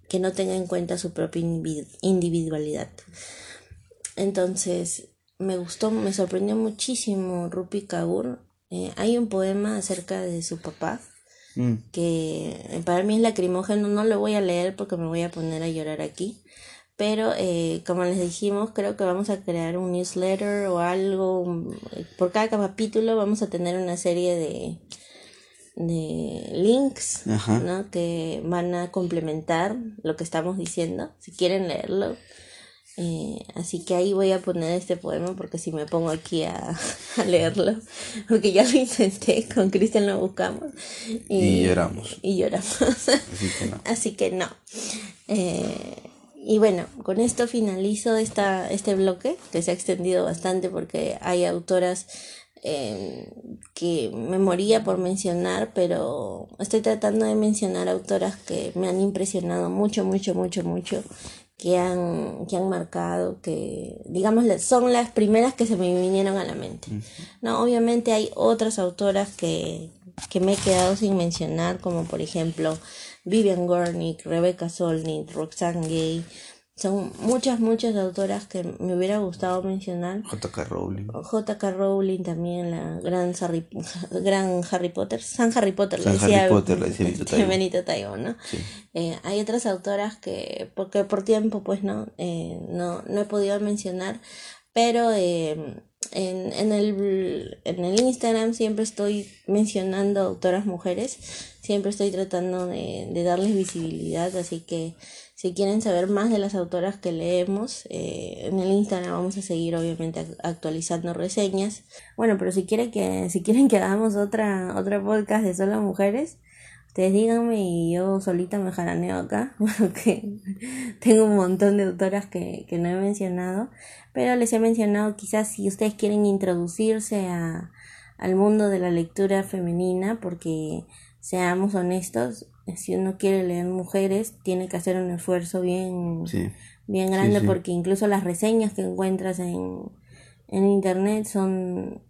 que no tenga en cuenta su propia individualidad. Entonces, me gustó, me sorprendió muchísimo Rupi Kaur. Eh, hay un poema acerca de su papá mm. que para mí es lacrimógeno, no lo voy a leer porque me voy a poner a llorar aquí. Pero eh, como les dijimos, creo que vamos a crear un newsletter o algo. Por cada capítulo vamos a tener una serie de, de links ¿no? que van a complementar lo que estamos diciendo, si quieren leerlo. Eh, así que ahí voy a poner este poema porque si me pongo aquí a, leerlo, porque ya lo intenté, con Cristian lo buscamos. Y, lloramos. Y lloramos. Así que no. Así que no. Eh, y bueno, con esto finalizo esta, este bloque que se ha extendido bastante porque hay autoras eh, que me moría por mencionar, pero estoy tratando de mencionar autoras que me han impresionado mucho, mucho, mucho, mucho, que han, que han marcado, que digamos son las primeras que se me vinieron a la mente. No, obviamente hay otras autoras que, que me he quedado sin mencionar, como por ejemplo Vivian Gornick, Rebecca Solnit, Roxane Gay. Son muchas, muchas autoras que me hubiera gustado mencionar. J.K. Rowling. J.K. Rowling también, la gran Harry, gran Harry Potter. San Harry Potter, San decía, Harry Potter, le decía Benito Taibo. ¿no? Eh, hay otras autoras que, porque por tiempo, pues no, eh, no, no he podido mencionar, pero eh, en, en, el, en el Instagram siempre estoy mencionando autoras mujeres, siempre estoy tratando de, de darles visibilidad, así que si quieren saber más de las autoras que leemos, eh, en el Instagram vamos a seguir obviamente actualizando reseñas. Bueno, pero si quieren que, si quieren que hagamos otra, otra podcast de solo mujeres, ustedes díganme y yo solita me jaraneo acá, porque tengo un montón de autoras que, que no he mencionado, pero les he mencionado quizás si ustedes quieren introducirse a, al mundo de la lectura femenina, porque seamos honestos, si uno quiere leer mujeres, tiene que hacer un esfuerzo bien, bien grande, porque incluso las reseñas que encuentras en, en internet son,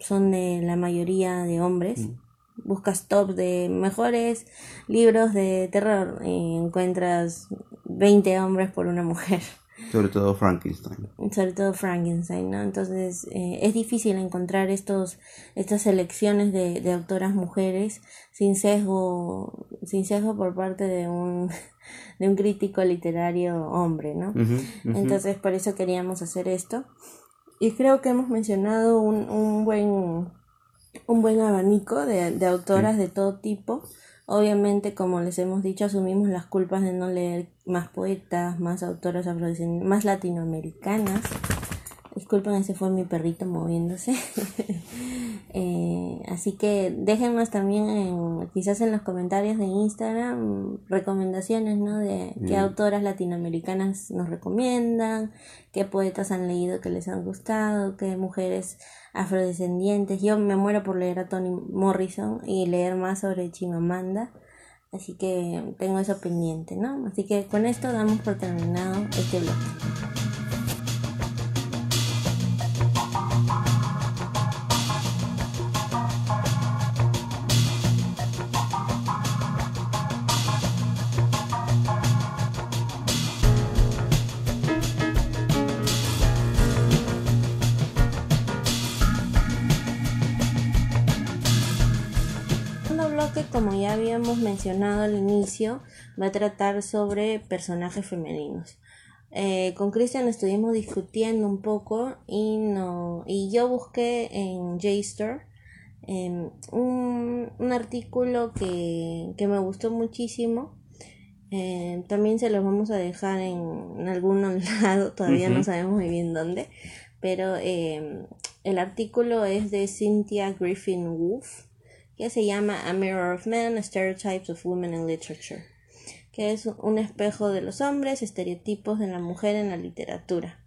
son de la mayoría de hombres. Mm. Buscas top de mejores libros de terror y encuentras 20 hombres por una mujer. Sobre todo Frankenstein. Sobre todo Frankenstein, ¿no? Entonces eh, es difícil encontrar estos, estas selecciones de, de autoras mujeres sin sesgo, sin sesgo por parte de un, de un crítico literario hombre, ¿no? Entonces por eso queríamos hacer esto. Y creo que hemos mencionado un, un buen un buen abanico de, de autoras de todo tipo Obviamente, como les hemos dicho, asumimos las culpas de no leer más poetas, más autoras afrodescendientes, más latinoamericanas. Disculpen, ese fue mi perrito moviéndose. Eh, así que déjennos también en, quizás en los comentarios de Instagram recomendaciones, ¿no? De qué autoras latinoamericanas nos recomiendan, qué poetas han leído que les han gustado, qué mujeres afrodescendientes. Yo me muero por leer a Toni Morrison y leer más sobre Chimamanda. Así que tengo eso pendiente, ¿no? Así que con esto damos por terminado este blog. Habíamos mencionado al inicio, va a tratar sobre personajes femeninos. Eh, con Christian estuvimos discutiendo un poco y no y yo busqué en JSTOR em, un, artículo que, me gustó muchísimo. Eh, también se los vamos a dejar en, algún lado, todavía no sabemos muy bien dónde, pero em, el artículo es de Cynthia Griffin Wolf que se llama A Mirror of Men, Stereotypes of Women in Literature, que es un espejo de los hombres, estereotipos de la mujer en la literatura.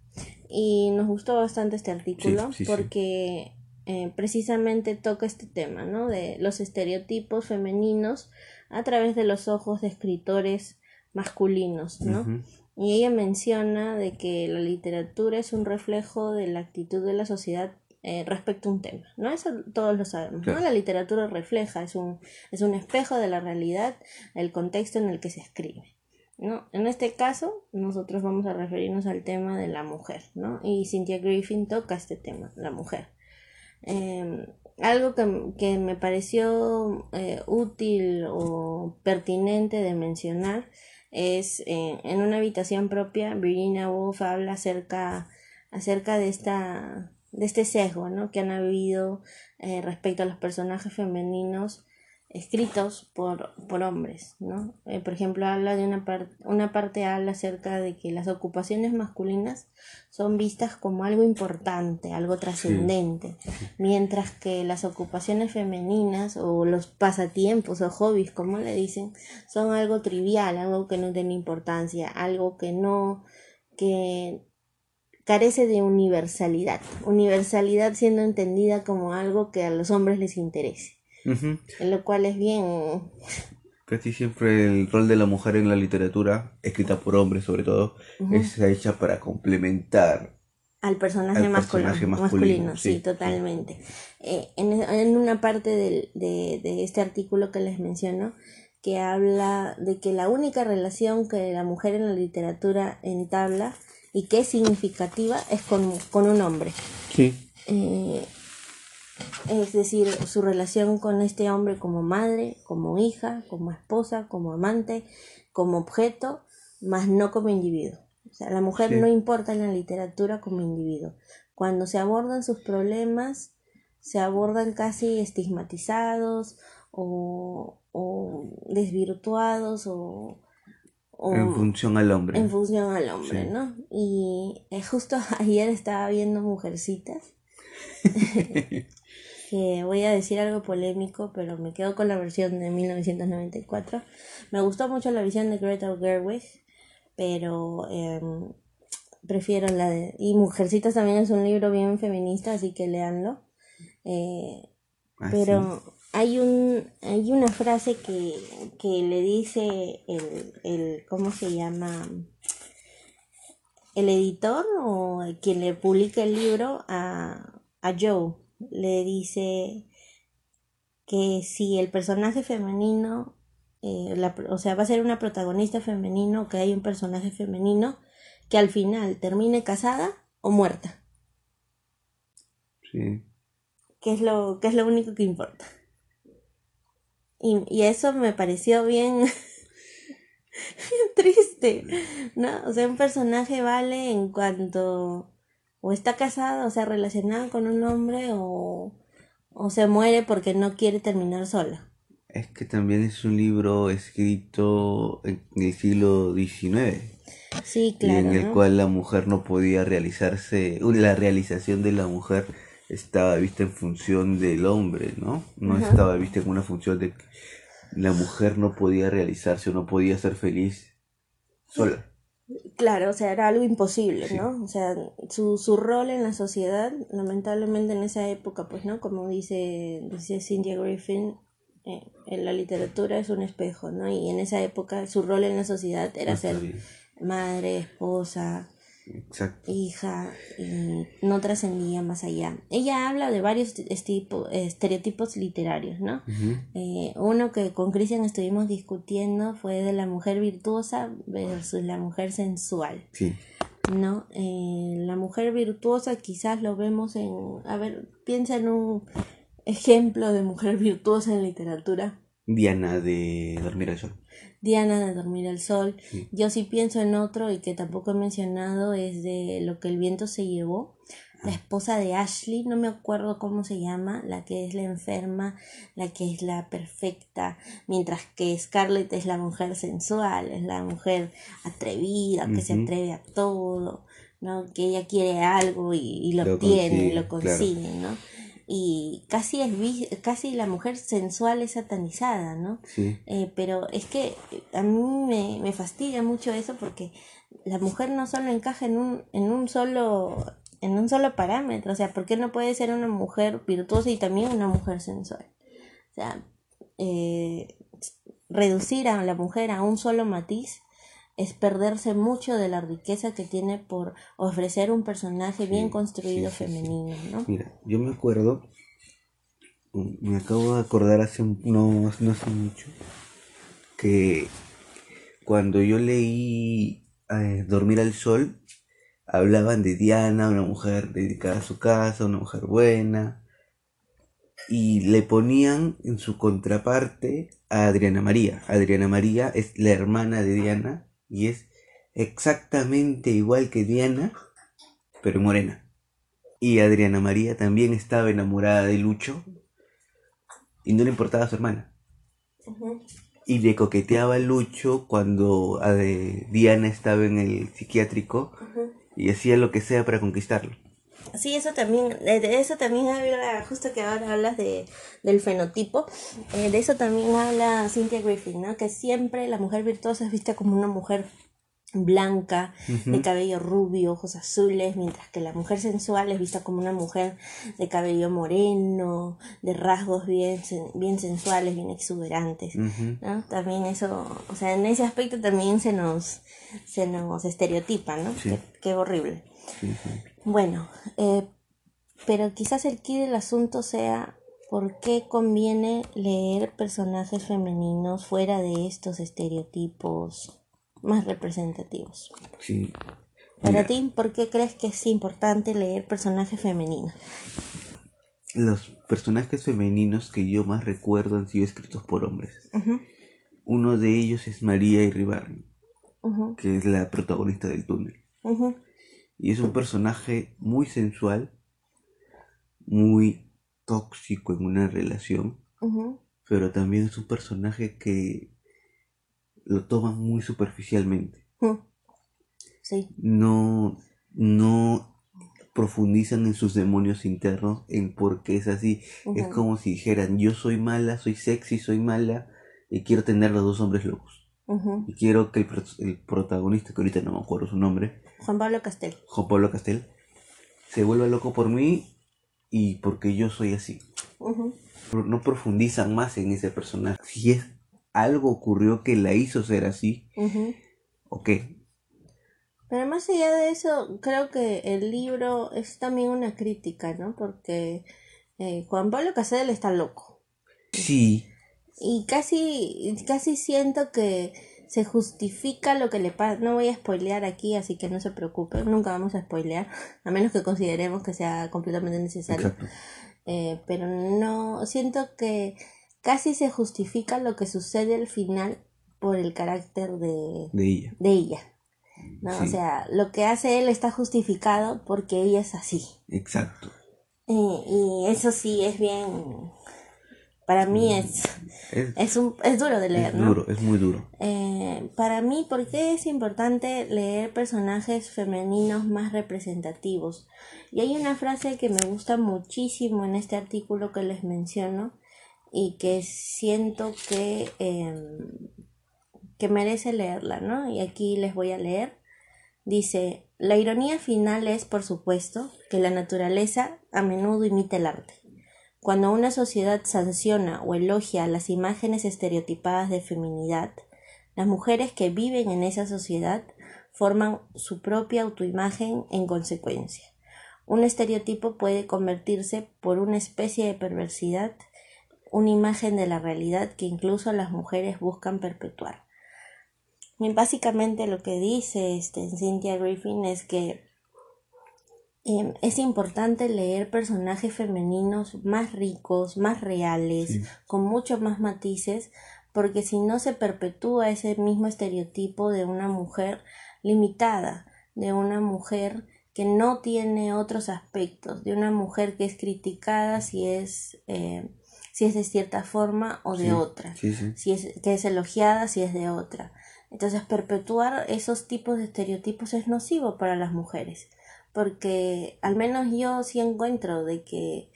Y nos gustó bastante este artículo porque eh, precisamente toca este tema, ¿no? De los estereotipos femeninos a través de los ojos de escritores masculinos, ¿no? Y ella menciona de que la literatura es un reflejo de la actitud de la sociedad eh, respecto a un tema, ¿no? Eso todos lo sabemos, ¿no? La literatura refleja, es un, es un espejo de la realidad, el contexto en el que se escribe. ¿no? En este caso, nosotros vamos a referirnos al tema de la mujer, ¿no? Y Cynthia Griffin toca este tema, la mujer. Em, algo que, me pareció eh, útil o pertinente de mencionar es eh, en una habitación propia, Virginia Woolf habla acerca, acerca de esta de este sesgo ¿no? que han habido eh, respecto a los personajes femeninos escritos por, por hombres, ¿no? Eh, por ejemplo, habla de una, parte una parte habla acerca de que las ocupaciones masculinas son vistas como algo importante, algo trascendente, mientras que las ocupaciones femeninas o los pasatiempos o hobbies, como le dicen, son algo trivial, algo que no tiene importancia, algo que no que carece de universalidad, universalidad siendo entendida como algo que a los hombres les interese. Lo cual es bien... Casi siempre el rol de la mujer en la literatura, escrita por hombres sobre todo, es hecha para complementar al personaje, masculino, sí, totalmente. Eh, en, una parte de, de, este artículo que les menciono, que habla de que la única relación que la mujer en la literatura entabla y que es significativa es con, con un hombre. Sí. Eh, es decir, su relación con este hombre como madre, como hija, como esposa, como amante, como objeto, más no como individuo. O sea, la mujer no importa en la literatura como individuo. Cuando se abordan sus problemas, se abordan casi estigmatizados o, desvirtuados o, en función al hombre. En función al hombre, ¿no? Y eh, justo ayer estaba viendo Mujercitas que voy a decir algo polémico, pero me quedo con la versión de 1994. Me gustó mucho la visión de Greta Gerwig, pero em, prefiero la de... Y Mujercitas también es un libro bien feminista, así que leanlo. Eh, pero hay un hay una frase que, que le dice el, el ¿cómo se llama? el editor o quien le publica el libro a, a Joe le dice que si el personaje femenino, eh, o sea, va a ser una protagonista femenino, que hay un personaje femenino, que al final termine casada o muerta. Sí. Que es lo, que es lo único que importa. Y, y eso me pareció bien, triste, ¿no? O sea, un personaje vale en cuanto o está casada o sea relacionada con un hombre o, o se muere porque no quiere terminar sola. Es que también es un libro escrito en el siglo XIX. Sí, claro. en el cual la mujer no podía realizarse, la realización de la mujer estaba vista en función del hombre, ¿no? No estaba vista en una función de que la mujer no podía realizarse o no podía ser feliz sola. Claro, o sea, era algo imposible, ¿no? O sea, su, su rol en la sociedad, lamentablemente en esa época, pues, ¿no? Como dice, dice Cynthia Griffin, eh, en la literatura es un espejo, ¿no? Y en esa época su rol en la sociedad era ser madre, esposa, hija, y no trascendía más allá. Ella habla de varios estereotipos literarios, ¿no? Eh, uno que con Cristian estuvimos discutiendo fue de la mujer virtuosa versus la mujer sensual. Sí. ¿No? Eh, la mujer virtuosa quizás lo vemos en... A ver, piensa en un ejemplo de mujer virtuosa en literatura. Diana de Dormir al Sol. Diana de Dormir al Sol. Yo sí pienso en otro y que tampoco he mencionado es de Lo que el viento se llevó. La esposa de Ashley, no me acuerdo cómo se llama, la que es la enferma, la que es la perfecta, mientras que Scarlett es la mujer sensual, es la mujer atrevida, que se atreve a todo, ¿no? Que ella quiere algo y, lo, obtiene, y lo consigue, ¿no? Y casi es casi la mujer sensual es satanizada, ¿no? Sí. Eh, pero es que a mí me, me, fastidia mucho eso porque la mujer no solo encaja en un, en un solo en un solo parámetro, o sea, ¿por qué no puede ser una mujer virtuosa y también una mujer sensual? O sea, eh, reducir a la mujer a un solo matiz es perderse mucho de la riqueza que tiene por ofrecer un personaje bien construido femenino, ¿no? Mira, yo me acuerdo, me acabo de acordar hace un, no, no hace mucho, que cuando yo leí eh, Dormir al Sol, hablaban de Diana, una mujer dedicada a su casa, una mujer buena, y le ponían en su contraparte a Adriana María. Adriana María es la hermana de Diana y es exactamente igual que Diana, pero morena. Y Adriana María también estaba enamorada de Lucho y no le importaba a su hermana. Y le coqueteaba a Lucho cuando eh, Diana estaba en el psiquiátrico y hacía lo que sea para conquistarlo. Sí, eso también, de eso también habla, justo que ahora hablas de, del fenotipo, eh, de eso también habla Cynthia Griffin, ¿no? Que siempre la mujer virtuosa es vista como una mujer blanca, de cabello rubio, ojos azules, mientras que la mujer sensual es vista como una mujer de cabello moreno, de rasgos bien, bien sensuales, bien exuberantes, ¿no? También eso, o sea, en ese aspecto también se nos, se nos estereotipa, ¿no? Qué, horrible. Bueno, eh, pero quizás el key del asunto sea por qué conviene leer personajes femeninos fuera de estos estereotipos más representativos. Sí. Para ti, ¿por qué crees que es importante leer personajes femeninos? Los personajes femeninos que yo más recuerdo han sido escritos por hombres. Uno de ellos es María Iribarren, que es la protagonista del túnel. Y es un personaje muy sensual, muy tóxico en una relación, pero también es un personaje que lo toma muy superficialmente. Sí. No, no profundizan en sus demonios internos, en por qué es así. Es como si dijeran, yo soy mala, soy sexy, soy mala, y quiero tener a los dos hombres locos. Y quiero que el, protagonista, que ahorita no me acuerdo su nombre, Juan Pablo Castel. Juan Pablo Castel, se vuelva loco por mí y porque yo soy así. No profundizan más en ese personaje. Si es algo ocurrió que la hizo ser así, ¿o qué? Pero más allá de eso, creo que el libro es también una crítica, ¿no? Porque eh, Juan Pablo Castel está loco. Sí. Y casi, casi siento que se justifica lo que le pasa. No voy a spoilear aquí, así que no se preocupen. Nunca vamos a spoilear, a menos que consideremos que sea completamente necesario. Eh, pero no, siento que casi se justifica lo que sucede al final por el carácter de, de ella. De ella. ¿no? O sea, lo que hace él está justificado porque ella es así. Exacto. y eso sí es bien para mí es, es, un, es duro de leer, es Duro, es muy duro. Eh, para mí, ¿por qué es importante leer personajes femeninos más representativos? Y hay una frase que me gusta muchísimo en este artículo que les menciono y que siento que, em, que merece leerla, ¿no? Y aquí les voy a leer. Dice, la ironía final es, por supuesto, que la naturaleza a menudo imita el arte. Cuando una sociedad sanciona o elogia las imágenes estereotipadas de feminidad, las mujeres que viven en esa sociedad forman su propia autoimagen en consecuencia. Un estereotipo puede convertirse por una especie de perversidad, una imagen de la realidad que incluso las mujeres buscan perpetuar. Básicamente lo que dice este, Cynthia Griffin es que Em, es importante leer personajes femeninos más ricos, más reales, con muchos más matices, porque si no se perpetúa ese mismo estereotipo de una mujer limitada, de una mujer que no tiene otros aspectos, de una mujer que es criticada si es, eh, si es de cierta forma o de otra, si es, que es elogiada si es de otra. Entonces perpetuar esos tipos de estereotipos es nocivo para las mujeres porque al menos yo sí encuentro de que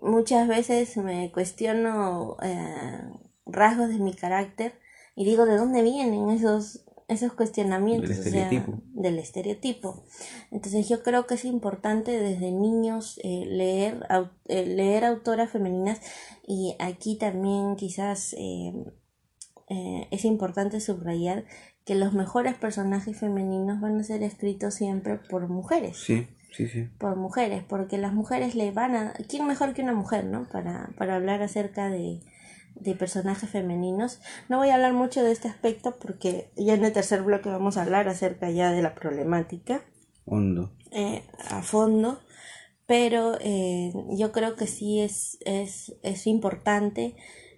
muchas veces me cuestiono eh, rasgos de mi carácter y digo de dónde vienen esos esos cuestionamientos del estereotipo. del estereotipo. Entonces yo creo que es importante desde niños eh, leer, eh, leer autoras femeninas y aquí también quizás es importante subrayar que los mejores personajes femeninos van a ser escritos siempre por mujeres. Sí, sí, sí. Por mujeres, porque las mujeres le van a... ¿Quién mejor que una mujer, no? Para, para hablar acerca de, de personajes femeninos. No voy a hablar mucho de este aspecto porque ya en el tercer bloque vamos a hablar acerca ya de la problemática. Hondo. Eh, a fondo. Pero eh, yo creo que sí es, es, es importante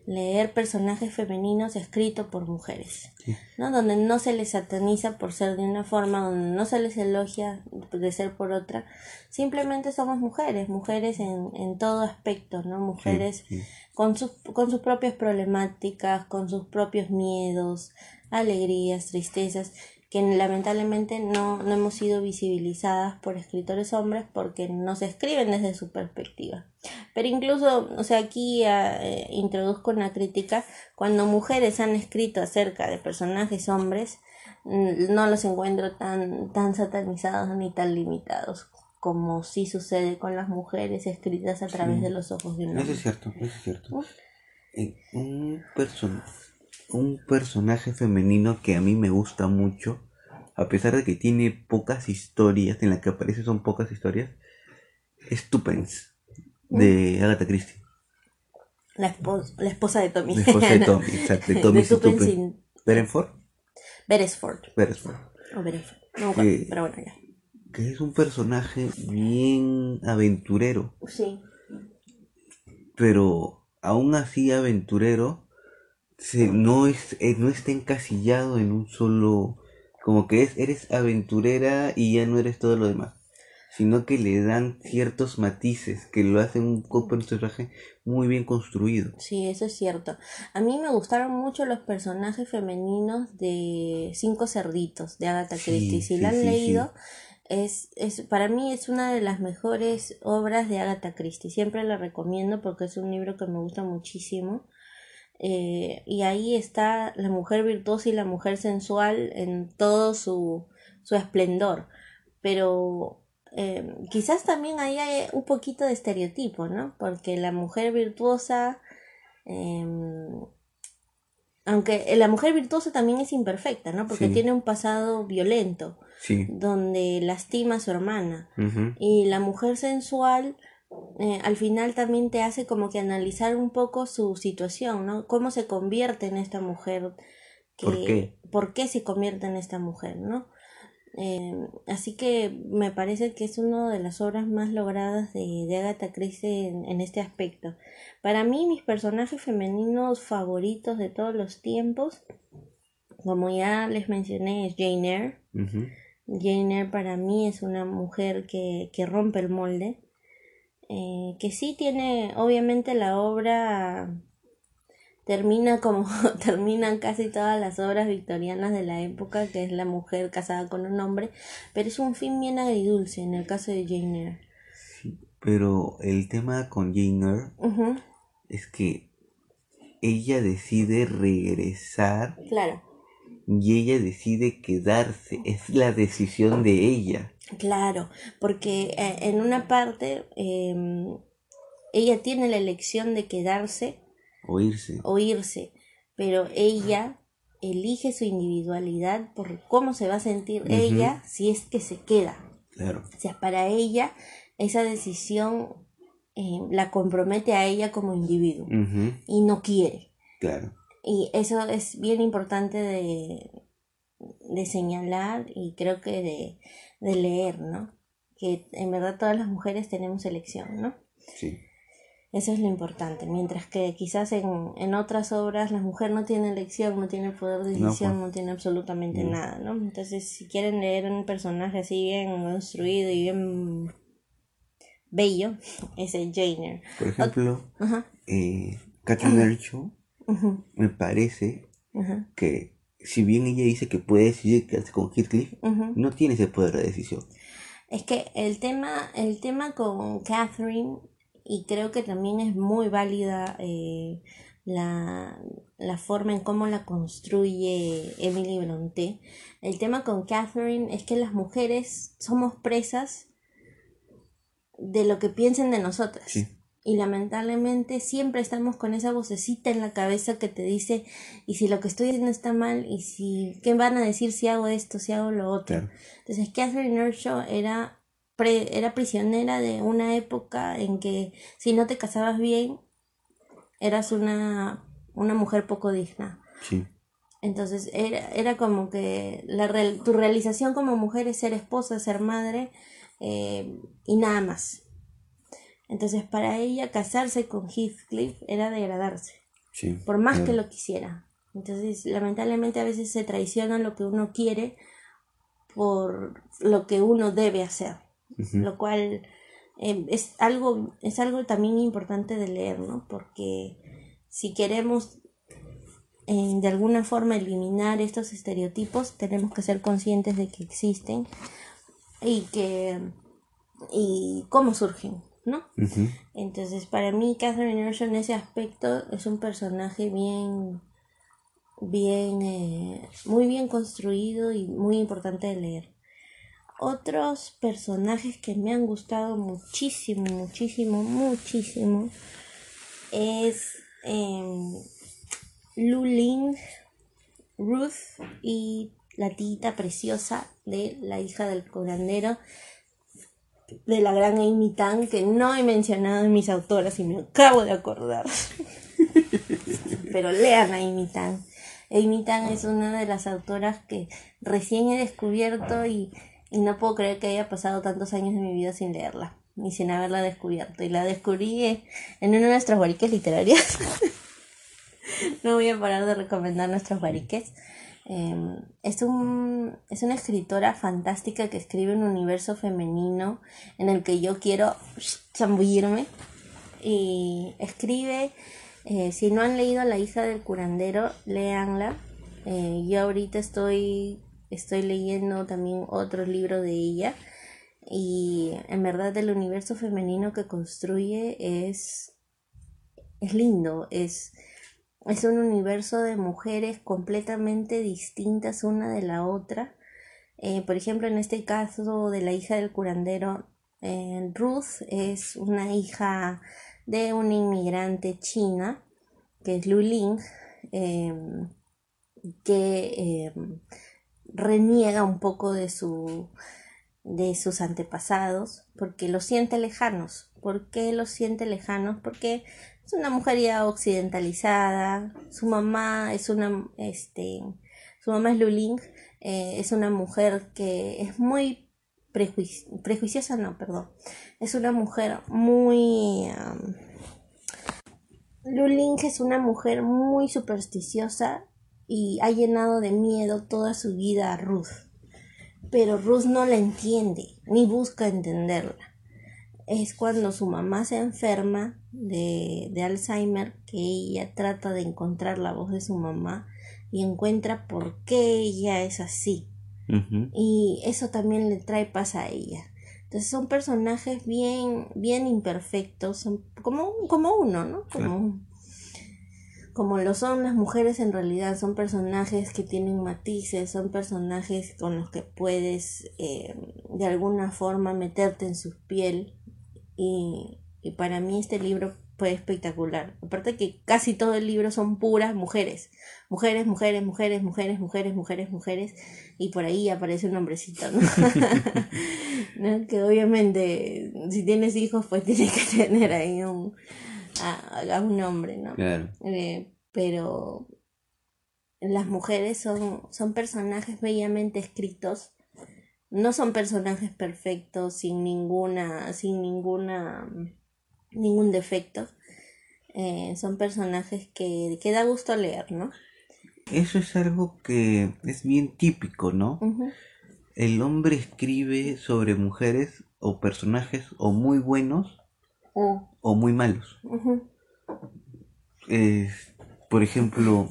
leer personajes femeninos escritos por mujeres, ¿no? Donde no se les sataniza por ser de una forma, donde no se les elogia de ser por otra. Simplemente somos mujeres, mujeres en, en todo aspecto, ¿no? Mujeres Con, sus, con sus propias problemáticas, con sus propios miedos, alegrías, tristezas que lamentablemente no, no hemos sido visibilizadas por escritores hombres porque no se escriben desde su perspectiva. Pero incluso, o sea, aquí eh, introduzco una crítica, cuando mujeres han escrito acerca de personajes hombres, mm, no los encuentro tan, tan satanizados ni tan limitados como sí sucede con las mujeres escritas a través de los ojos de un hombre. Eso es cierto, eso es cierto. un personaje un personaje femenino que a mí me gusta mucho, a pesar de que tiene pocas historias, en la que aparece son pocas historias, es Tupence, de Agatha Christie. La, esposa, la esposa de Tommy. La esposa de Tommy, exacto, de Tommy. ¿Beresford? Beresford. Beresford. O Beresford. No, que, pero bueno, ya. Que es un personaje bien aventurero. Sí. Pero aún así aventurero, no, es, eh, no está encasillado en un solo, como que es, eres aventurera y ya no eres todo lo demás, sino que le dan ciertos matices que lo hacen un, personaje muy bien construido. Sí, eso es cierto. A mí me gustaron mucho los personajes femeninos de Cinco Cerditos de Agatha Christie. si la han leído, es, es, para mí es una de las mejores obras de Agatha Christie. Siempre la recomiendo porque es un libro que me gusta muchísimo. Eh, y ahí está la mujer virtuosa y la mujer sensual en todo su, su esplendor. Pero eh, quizás también ahí hay un poquito de estereotipo, ¿no? Porque la mujer virtuosa, em, aunque la mujer virtuosa también es imperfecta, ¿no? Porque tiene un pasado violento, donde lastima a su hermana. Y la mujer sensual eh, al final también te hace como que analizar un poco su situación, ¿no? Cómo se convierte en esta mujer. Que, ¿Por qué? se convierte en esta mujer, ¿no? Eh, así que me parece que es una de las obras más logradas de, de Agatha Christie en, este aspecto. Para mí, mis personajes femeninos favoritos de todos los tiempos, como ya les mencioné, es Jane Eyre. Jane Eyre para mí es una mujer que, que rompe el molde eh, que sí tiene, obviamente la obra termina como terminan casi todas las obras victorianas de la época, que es la mujer casada con un hombre, pero es un fin bien agridulce en el caso de Jane Eyre. Sí, pero el tema con Jane Eyre es que ella decide regresar. Claro. Y ella decide quedarse, es la decisión de ella. Claro, porque eh, en una parte em, ella tiene la elección de quedarse o irse. o irse, pero ella elige su individualidad por cómo se va a sentir ella si es que se queda. Claro. O sea, para ella esa decisión em, la compromete a ella como individuo y no quiere. Claro. Y eso es bien importante de, de señalar y creo que de, de leer, ¿no? Que en verdad todas las mujeres tenemos elección, ¿no? Sí. Eso es lo importante. Mientras que quizás en, en otras obras la mujer no tiene elección, no tiene poder de decisión, no, pues. tiene absolutamente nada, ¿no? Entonces, si quieren leer un personaje así bien construido y bien bello, es el Jane Por ejemplo, eh, Catherine me parece que si bien ella dice que puede decidir quedarse con Heathcliff, no tiene ese poder de decisión. Es que el tema, el tema con Catherine, y creo que también es muy válida eh, la, la, forma en cómo la construye Emily Bronte, el tema con Catherine es que las mujeres somos presas de lo que piensen de nosotras. Y lamentablemente siempre estamos con esa vocecita en la cabeza que te dice, y si lo que estoy haciendo está mal, y si, ¿qué van a decir si hago esto, si hago lo otro? Entonces, Catherine Earnshaw era, era prisionera de una época en que si no te casabas bien, eras una, una mujer poco digna. Sí. Entonces era, era como que la tu realización como mujer es ser esposa, ser madre eh, y nada más. Entonces para ella casarse con Heathcliff era degradarse, sí, por más que lo quisiera. Entonces lamentablemente a veces se traiciona lo que uno quiere por lo que uno debe hacer, lo cual eh, es, algo, es algo también importante de leer, ¿no? Porque si queremos de alguna forma eliminar estos estereotipos, tenemos que ser conscientes de que existen y que y cómo surgen, ¿no? Entonces, para mí, Catherine Earnshaw en ese aspecto es un personaje bien, bien, eh, muy bien construido y muy importante de leer. Otros personajes que me han gustado muchísimo, muchísimo, muchísimo es em, Luling, Ruth y la tita preciosa de la hija del curandero de la gran Amy Tan que no he mencionado en mis autoras y me acabo de acordar. Pero lean a Amy Tan. Amy Tan es una de las autoras que recién he descubierto y, y no puedo creer que haya pasado tantos años de mi vida sin leerla, ni sin haberla descubierto. Y la descubrí en una de nuestras bariques literarias. no voy a parar de recomendar nuestros bariques. Em, es, un, es una escritora fantástica que escribe un universo femenino en el que yo quiero zambullirme. Y escribe, eh, si no han leído La hija del curandero, léanla. Eh, yo ahorita estoy, estoy leyendo también otro libro de ella. Y en verdad el universo femenino que construye es, es lindo, es, es un universo de mujeres completamente distintas una de la otra. Eh, por ejemplo, en este caso de la hija del curandero, eh, Ruth es una hija de una inmigrante china, que es Lu Ling, em, que reniega un poco de, su, de sus antepasados, porque los siente lejanos. ¿Por qué los siente lejanos? Porque es una mujer ya occidentalizada, su mamá es una, este, su mamá es Luling, eh, es una mujer que es muy prejuiciosa, no, perdón, es una mujer muy... Luling es una mujer muy supersticiosa y ha llenado de miedo toda su vida a Ruth. Pero Ruth no la entiende, ni busca entenderla es cuando su mamá se enferma de, Alzheimer que ella trata de encontrar la voz de su mamá y encuentra por qué ella es así. Y eso también le trae paz a ella. Entonces son personajes bien, bien imperfectos, son como, como uno, ¿no? Como, como lo son las mujeres en realidad, son personajes que tienen matices, son personajes con los que puedes eh, de alguna forma meterte en su piel y, para mí este libro fue espectacular. Aparte que casi todo el libro son puras mujeres. Mujeres, mujeres, mujeres, mujeres, mujeres, mujeres, mujeres. Y por ahí aparece un hombrecito, ¿no? Que obviamente, si tienes hijos, pues tienes que tener ahí un, a, un hombre, ¿no? Claro. Eh, pero las mujeres son, son personajes bellamente escritos no son personajes perfectos sin ninguna sin ninguna ningún defecto. Eh, son personajes que, que da gusto leer no eso es algo que es bien típico no el hombre escribe sobre mujeres o personajes o muy buenos o. muy malos. Por ejemplo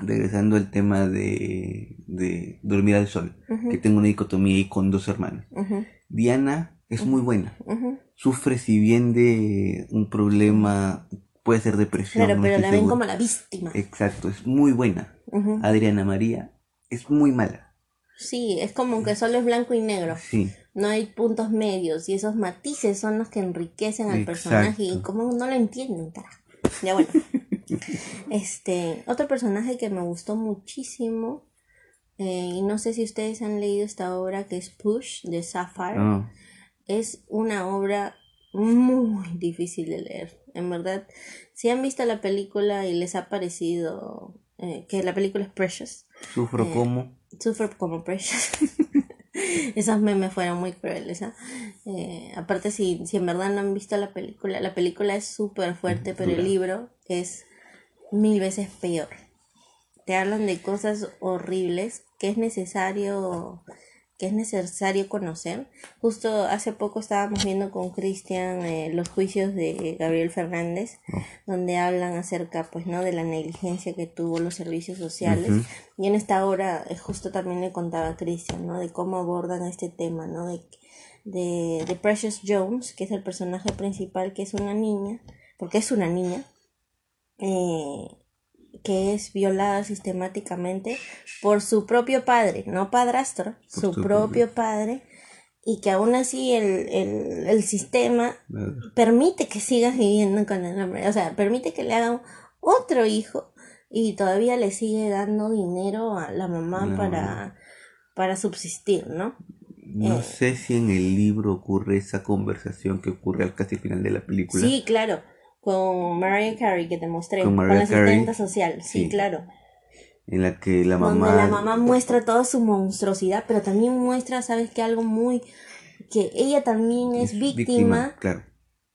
regresando al tema de, de Dormir al Sol, que tengo una dicotomía ahí con dos hermanas. Diana es muy buena. Sufre si bien de un problema, puede ser depresión. Claro, pero la ven como la víctima. Exacto, es muy buena. Adriana María es muy mala. Sí, es como que solo es blanco y negro. Sí. no hay puntos medios y esos matices son los que enriquecen al personaje y como no lo entienden, carajo. Ya bueno. este, otro personaje que me gustó muchísimo eh, y no sé si ustedes han leído esta obra que es Push de Sapphire. Ah. Es una obra muy difícil de leer. En verdad, si han visto la película y les ha parecido eh, que la película es Precious. Sufro eh, como. Sufro como Precious. Esos memes fueron muy crueles. ¿ah? Eh, aparte, si, si en verdad no han visto la película, la película es súper fuerte, pero el libro es mil veces peor. Te hablan de cosas horribles que es necesario que es necesario conocer. Justo hace poco estábamos viendo con Cristian eh, los juicios de Gabriel Fernández, oh. donde hablan acerca pues no de la negligencia que tuvo los servicios sociales. Y en esta hora eh, justo también le contaba a Cristian, ¿no? De cómo abordan este tema, ¿no? De, de, de Precious Jones, que es el personaje principal, que es una niña, porque es una niña, eh, que es violada sistemáticamente por su propio padre, no padrastro, su propio padre, y que aún así el, el, el sistema permite que sigas viviendo con el hombre, o sea, permite que le hagan otro hijo y todavía le sigue dando dinero a la mamá para, para subsistir, ¿no? No eh, sé si en el libro ocurre esa conversación que ocurre al casi final de la película. Sí, claro con Mariah Carey que te mostré, con, la asistente social, sí, claro. En la que la mamá... Donde la mamá muestra toda su monstruosidad, pero también muestra, ¿sabes qué? Algo muy... que ella también es, víctima,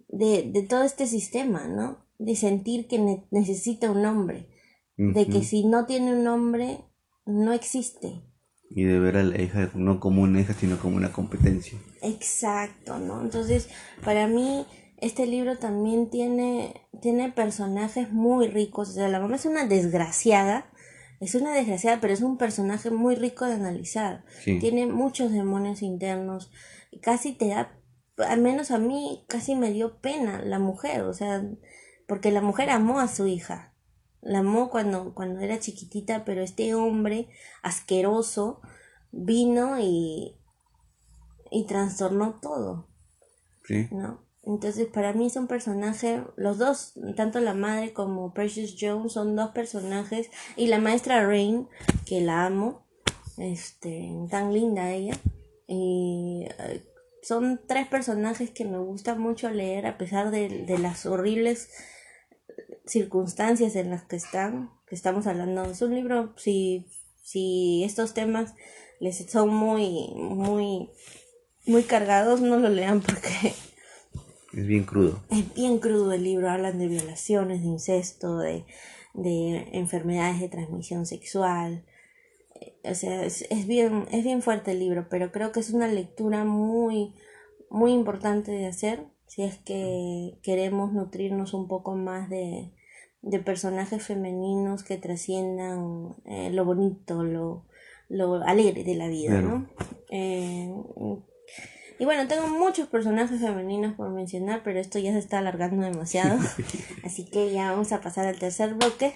de, de todo este sistema, ¿no? De sentir que necesita un hombre, de que si no tiene un hombre, no existe. Y de ver a la hija no como una hija, sino como una competencia. Exacto, ¿no? Entonces, para mí este libro también tiene, tiene personajes muy ricos. O sea, la mamá es una desgraciada. Es una desgraciada, pero es un personaje muy rico de analizar. Tiene muchos demonios internos. Casi te da, al menos a mí, casi me dio pena la mujer. O sea, porque la mujer amó a su hija. La amó cuando, cuando era chiquitita, pero este hombre asqueroso vino y, y trastornó todo. Sí. ¿No? Entonces, para mí es un personaje, los dos, tanto la madre como Precious Jones, son dos personajes. Y la maestra Rain, que la amo, este, tan linda ella. Y eh, son tres personajes que me gusta mucho leer a pesar de, de las horribles circunstancias en las que están, que estamos hablando. Es un libro, si, si estos temas les son muy, muy, muy cargados, no lo lean porque es bien crudo. Es bien crudo el libro. Hablan de violaciones, de incesto, de, de enfermedades de transmisión sexual. O sea, es, es, bien, es bien fuerte el libro, pero creo que es una lectura muy, muy importante de hacer si es que queremos nutrirnos un poco más de, de personajes femeninos que trasciendan eh, lo bonito, lo, lo alegre de la vida, ¿no? Eh, y bueno, tengo muchos personajes femeninos por mencionar, pero esto ya se está alargando demasiado. Así que ya vamos a pasar al tercer bloque,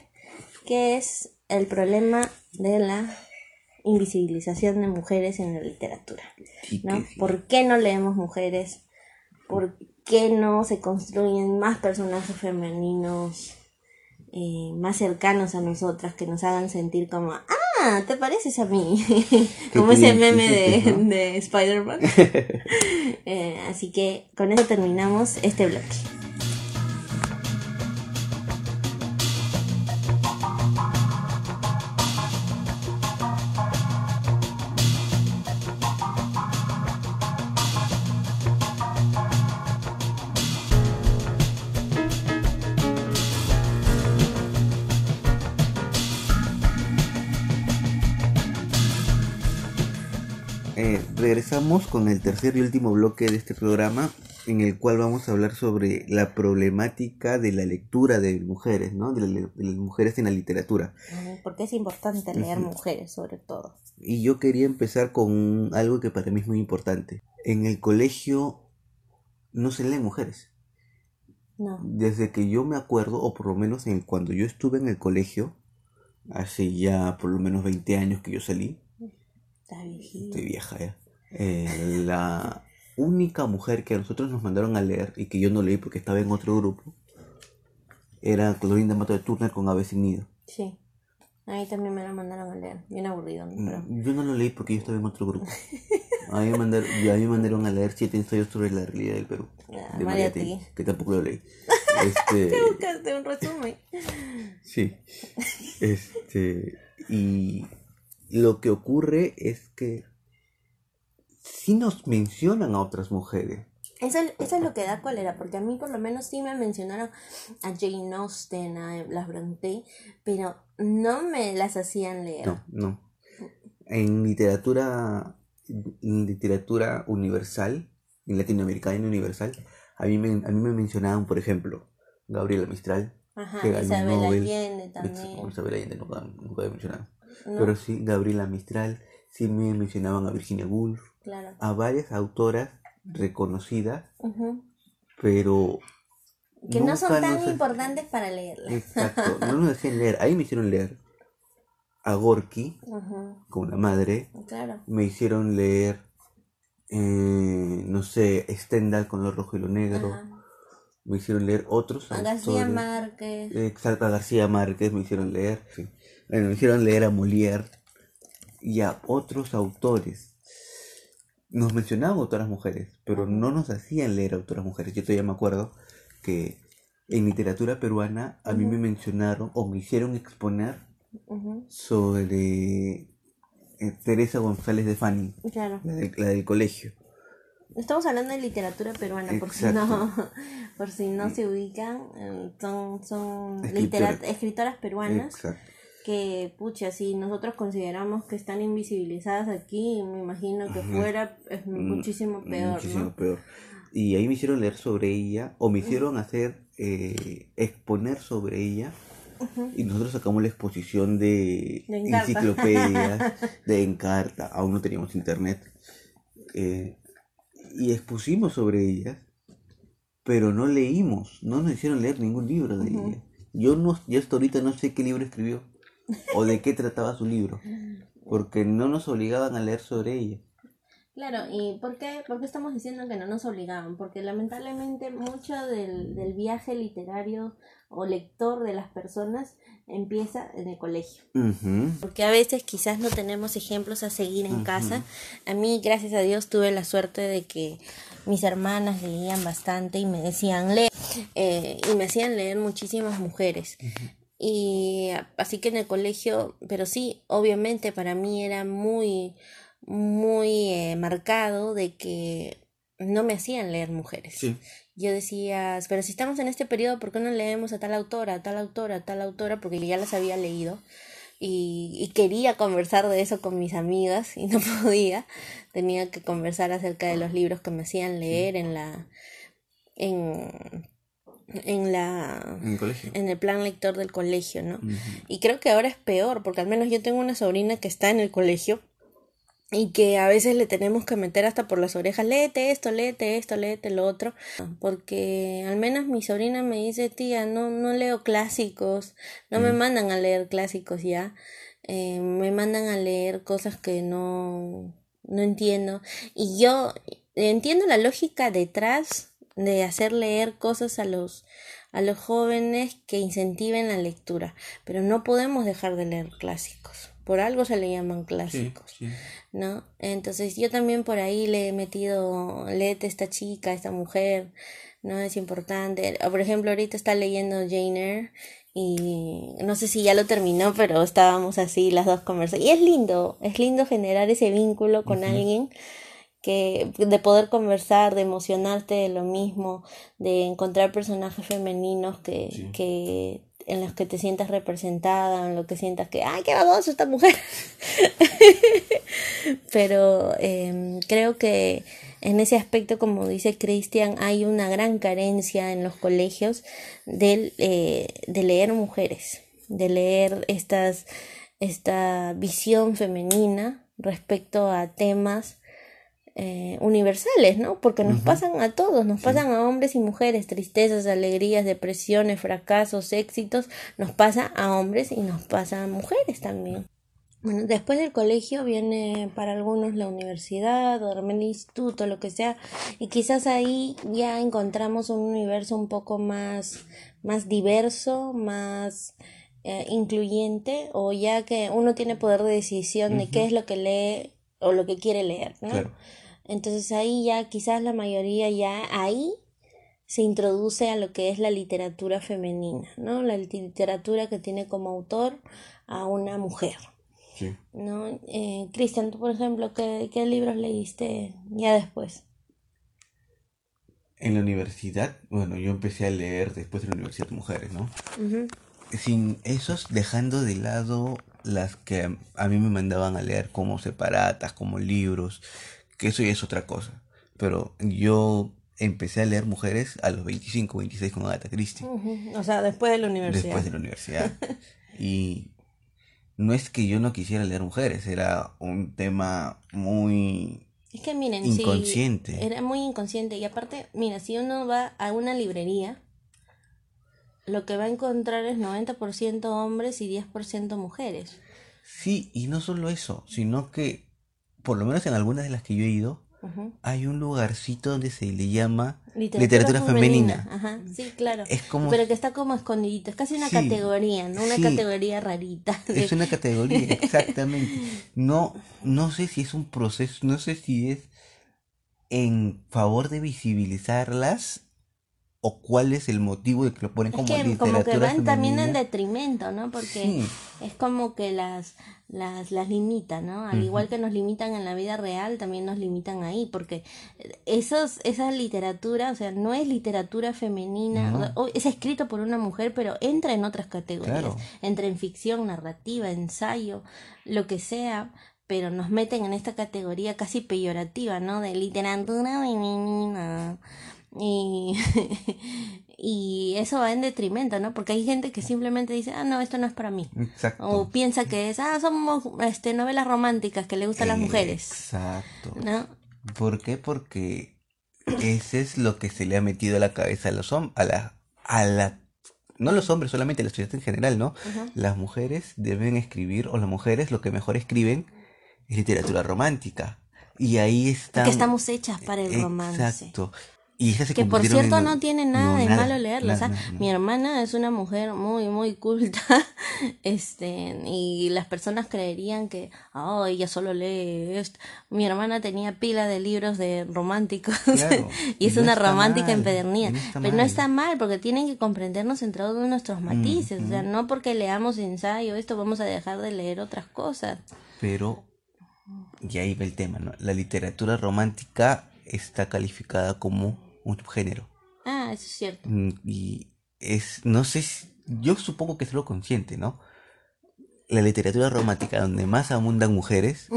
que es el problema de la invisibilización de mujeres en la literatura. ¿no? ¿Por qué no leemos mujeres? ¿Por qué no se construyen más personajes femeninos eh, más cercanos a nosotras que nos hagan sentir como, ah, te pareces a mí, como ese meme de, de Spider-Man. Eh, así que con eso terminamos este bloque. Regresamos con el tercer y último bloque de este programa en el cual vamos a hablar sobre la problemática de la lectura de mujeres, ¿no? De, las mujeres en la literatura. Porque es importante leer mujeres, sobre todo. Y yo quería empezar con algo que para mí es muy importante. En el colegio no se leen mujeres. No. Desde que yo me acuerdo, o por lo menos en cuando yo estuve en el colegio, hace ya por lo menos 20 años que yo salí. Está Estoy vieja ya. Eh, la única mujer que a nosotros nos mandaron a leer y que yo no leí porque estaba en otro grupo era Clorinda Mato de Turner con Aves sin Nido. Sí. Ahí también me la mandaron a leer. Bien aburrido. Mm, Yo no lo leí porque yo estaba en otro grupo. A mí me mandaron, a mí me mandaron a leer siete ensayos sobre la realidad del Perú. Ah, de María Tegui. que tampoco lo leí. Este, Te buscaste un resumen. sí. Este, y lo que ocurre es que sí nos mencionan a otras mujeres. Eso, es- eso es lo que da cólera, porque a mí por lo menos sí me mencionaron a Jane Austen, a las Bronte, pero no me las hacían leer. No, no. En literatura, en literatura universal, en latinoamericana universal, a mí me, a mí me mencionaban, por ejemplo, Gabriela Mistral, Ajá, que Isabel Nobel. Allende también. Isabel Allende nunca, nunca había mencionado. ¿no? Pero sí, Gabriela Mistral, sí me mencionaban a Virginia Woolf, Claro. a varias autoras reconocidas, Ujú. pero... Que no son tan nos- importantes para leerlas. Exacto, no nos hacían leer. Ahí me hicieron leer a Gorky, Ujú, con la madre, Claro. me hicieron leer, eh, no sé, Stendhal con lo rojo y lo negro, Ajá. me hicieron leer otros A García. Márquez. Exacto, a García Márquez me hicieron leer, sí. Bueno, me hicieron leer a Molière y a otros autores. Nos mencionaban autoras mujeres, pero no nos hacían leer autoras mujeres. Yo todavía me acuerdo que en literatura peruana a mí me mencionaron o me hicieron exponer sobre eh, Teresa González de Fanny, Claro. la del, la del colegio. Estamos hablando de literatura peruana, por si no, por si no se ubican, eh, son, son Escritora. litera- escritoras peruanas Exacto. Que, pucha, si nosotros consideramos que están invisibilizadas aquí, me imagino que Ajá. fuera es muchísimo peor, Muchísimo ¿no? peor. Y ahí me hicieron leer sobre ella, o me hicieron hacer, eh, exponer sobre ella, y nosotros sacamos la exposición de, enciclopedias, de Encarta, aún no teníamos internet, eh, y expusimos sobre ellas, pero no leímos, no nos hicieron leer ningún libro de ella. Yo, no, yo hasta ahorita no sé qué libro escribió, o de qué trataba su libro, porque no nos obligaban a leer sobre ella. Claro, ¿y por qué, por qué estamos diciendo que no nos obligaban? Porque lamentablemente mucho del, del viaje literario o lector de las personas empieza en el colegio. Porque a veces quizás no tenemos ejemplos a seguir en casa. A mí, gracias a Dios, tuve la suerte de que mis hermanas leían bastante y me decían leer. eh, y me hacían leer muchísimas mujeres. Y así que en el colegio, pero sí, obviamente para mí era muy, muy eh, marcado de que no me hacían leer mujeres. Sí. Yo decía, pero si estamos en este periodo, ¿por qué no leemos a tal autora, a tal autora, a tal autora? Porque ya las había leído y, y quería conversar de eso con mis amigas y no podía. Tenía que conversar acerca de los libros que me hacían leer en la en, en la En el colegio. en el plan lector del colegio, ¿no? Y creo que ahora es peor, porque al menos yo tengo una sobrina que está en el colegio y que a veces le tenemos que meter hasta por las orejas, léete esto, léete esto, léete lo otro, porque al menos mi sobrina me dice, tía, no, no leo clásicos, no me mandan a leer clásicos ya, eh, me mandan a leer cosas que no, no entiendo. Y yo entiendo la lógica detrás de hacer leer cosas a los a los jóvenes que incentiven la lectura, pero no podemos dejar de leer clásicos. Por algo se le llaman clásicos, sí. ¿no? Entonces yo también por ahí le he metido, léete esta chica, esta mujer, ¿no? Es importante. Por ejemplo, ahorita está leyendo Jane Eyre y no sé si ya lo terminó, pero estábamos así las dos conversando. Y es lindo, es lindo generar ese vínculo con alguien que de poder conversar, de emocionarte de lo mismo, de encontrar personajes femeninos que, Sí. que en los que te sientas representada, en lo que sientas que, ay, qué baboso esta mujer. Pero em, creo que en ese aspecto, como dice Cristian, hay una gran carencia en los colegios del, eh, de leer mujeres, de leer estas, esta visión femenina respecto a temas eh, universales, ¿no? Porque nos pasan a todos, nos pasan a hombres y mujeres, tristezas, alegrías, depresiones, fracasos, éxitos, nos pasa a hombres y nos pasa a mujeres también. Bueno, después del colegio viene para algunos la universidad o el instituto, lo que sea, y quizás ahí ya encontramos un universo un poco más, más diverso, más eh, incluyente, o ya que uno tiene poder de decisión de qué es lo que lee o lo que quiere leer, ¿no? Entonces ahí ya quizás la mayoría ya ahí se introduce a lo que es la literatura femenina, ¿no? La literatura que tiene como autor a una mujer. ¿No? Eh, Cristian, tú por ejemplo, ¿qué, ¿qué libros leíste ya después? En la universidad, bueno, yo empecé a leer después de la universidad mujeres, ¿no? Sin esos, dejando de lado las que a mí me mandaban a leer como separatas, como libros, que eso ya es otra cosa. Pero yo empecé a leer mujeres a los 25, 26 con Agatha Christie. O sea, después de la universidad. Después de la universidad. y no es que yo no quisiera leer mujeres, era un tema muy es que miren, inconsciente. era muy inconsciente. Y aparte, mira, si uno va a una librería, lo que va a encontrar es 90% hombres y 10% mujeres. Sí, y no solo eso, sino que, por lo menos en algunas de las que yo he ido, hay un lugarcito donde se le llama literatura, femenina. Ajá, sí, claro. Es como... Pero que está como escondidito. Es casi una categoría, ¿no? Una categoría rarita. Es una categoría, exactamente. No, no sé si es un proceso, no sé si es en favor de visibilizarlas o cuál es el motivo de que lo ponen como es que, como que van también en detrimento, ¿no? Porque es como que las las, las limitan, ¿no? Al igual que nos limitan en la vida real, también nos limitan ahí, porque esos, esa literatura, o sea, no es literatura femenina, es escrito por una mujer, pero entra en otras categorías, entra en ficción, narrativa, ensayo, lo que sea, pero nos meten en esta categoría casi peyorativa, ¿no? De literatura femenina. Y, y eso va en detrimento, ¿no? Porque hay gente que simplemente dice, ah, no, esto no es para mí. Exacto. O piensa que es, ah, somos este, novelas románticas que le gustan a las mujeres. Exacto. ¿No? ¿Por qué? Porque ese es lo que se le ha metido a la cabeza a los hombres, a la, a la, no los hombres, solamente a la sociedad en general, ¿no? Las mujeres deben escribir, o las mujeres lo que mejor escriben es literatura romántica. Y ahí están. Que estamos hechas para el romance. Exacto que por cierto no tiene nada de malo leerlo. o sea, mi hermana es una mujer muy, muy culta. este, y las personas creerían que, oh, ella solo lee esto. Mi hermana tenía pila de libros de románticos. y es una romántica empedernida. Pero no está mal, porque tienen que comprendernos en todos nuestros matices. O sea, no porque leamos ensayo, esto vamos a dejar de leer otras cosas. Pero, y ahí va el tema, ¿no? La literatura romántica está calificada como un subgénero. Ah, eso es cierto. Mm, y es, no sé, yo supongo que es lo consciente, ¿no? La literatura romántica donde más abundan mujeres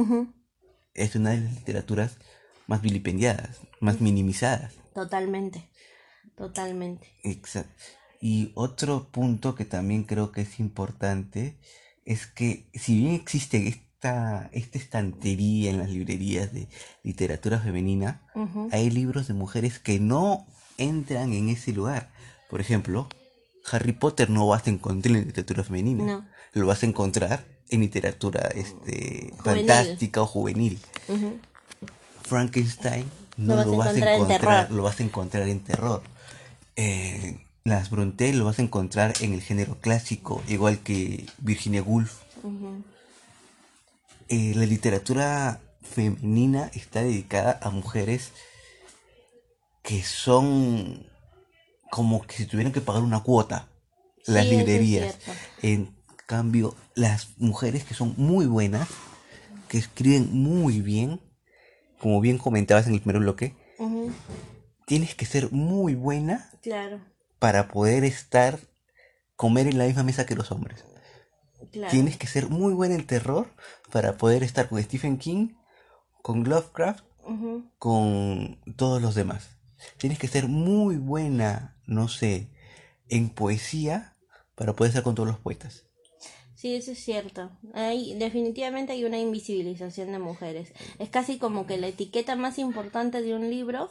es una de las literaturas más vilipendiadas, más minimizadas. Totalmente, totalmente. Exacto. Y otro punto que también creo que es importante es que si bien existe esta, estantería en las librerías de literatura femenina, hay libros de mujeres que no entran en ese lugar. Por ejemplo, Harry Potter no vas a encontrar en literatura femenina. Lo vas a encontrar en literatura este, fantástica o juvenil. Frankenstein no lo, vas, a encontrar, lo vas a encontrar en terror. Eh, las Bronte lo vas a encontrar en el género clásico, igual que Virginia Woolf. Eh, la literatura femenina está dedicada a mujeres que son como que si tuvieran que pagar una cuota las librerías. En cambio, las mujeres que son muy buenas, que escriben muy bien, como bien comentabas en el primer bloque, tienes que ser muy buena claro. para poder estar, comer en la misma mesa que los hombres. Tienes que ser muy buena en terror para poder estar con Stephen King, con Lovecraft, con todos los demás. Tienes que ser muy buena, no sé, en poesía para poder estar con todos los poetas. Sí, eso es cierto. Hay, definitivamente hay una invisibilización de mujeres. Es casi como que la etiqueta más importante de un libro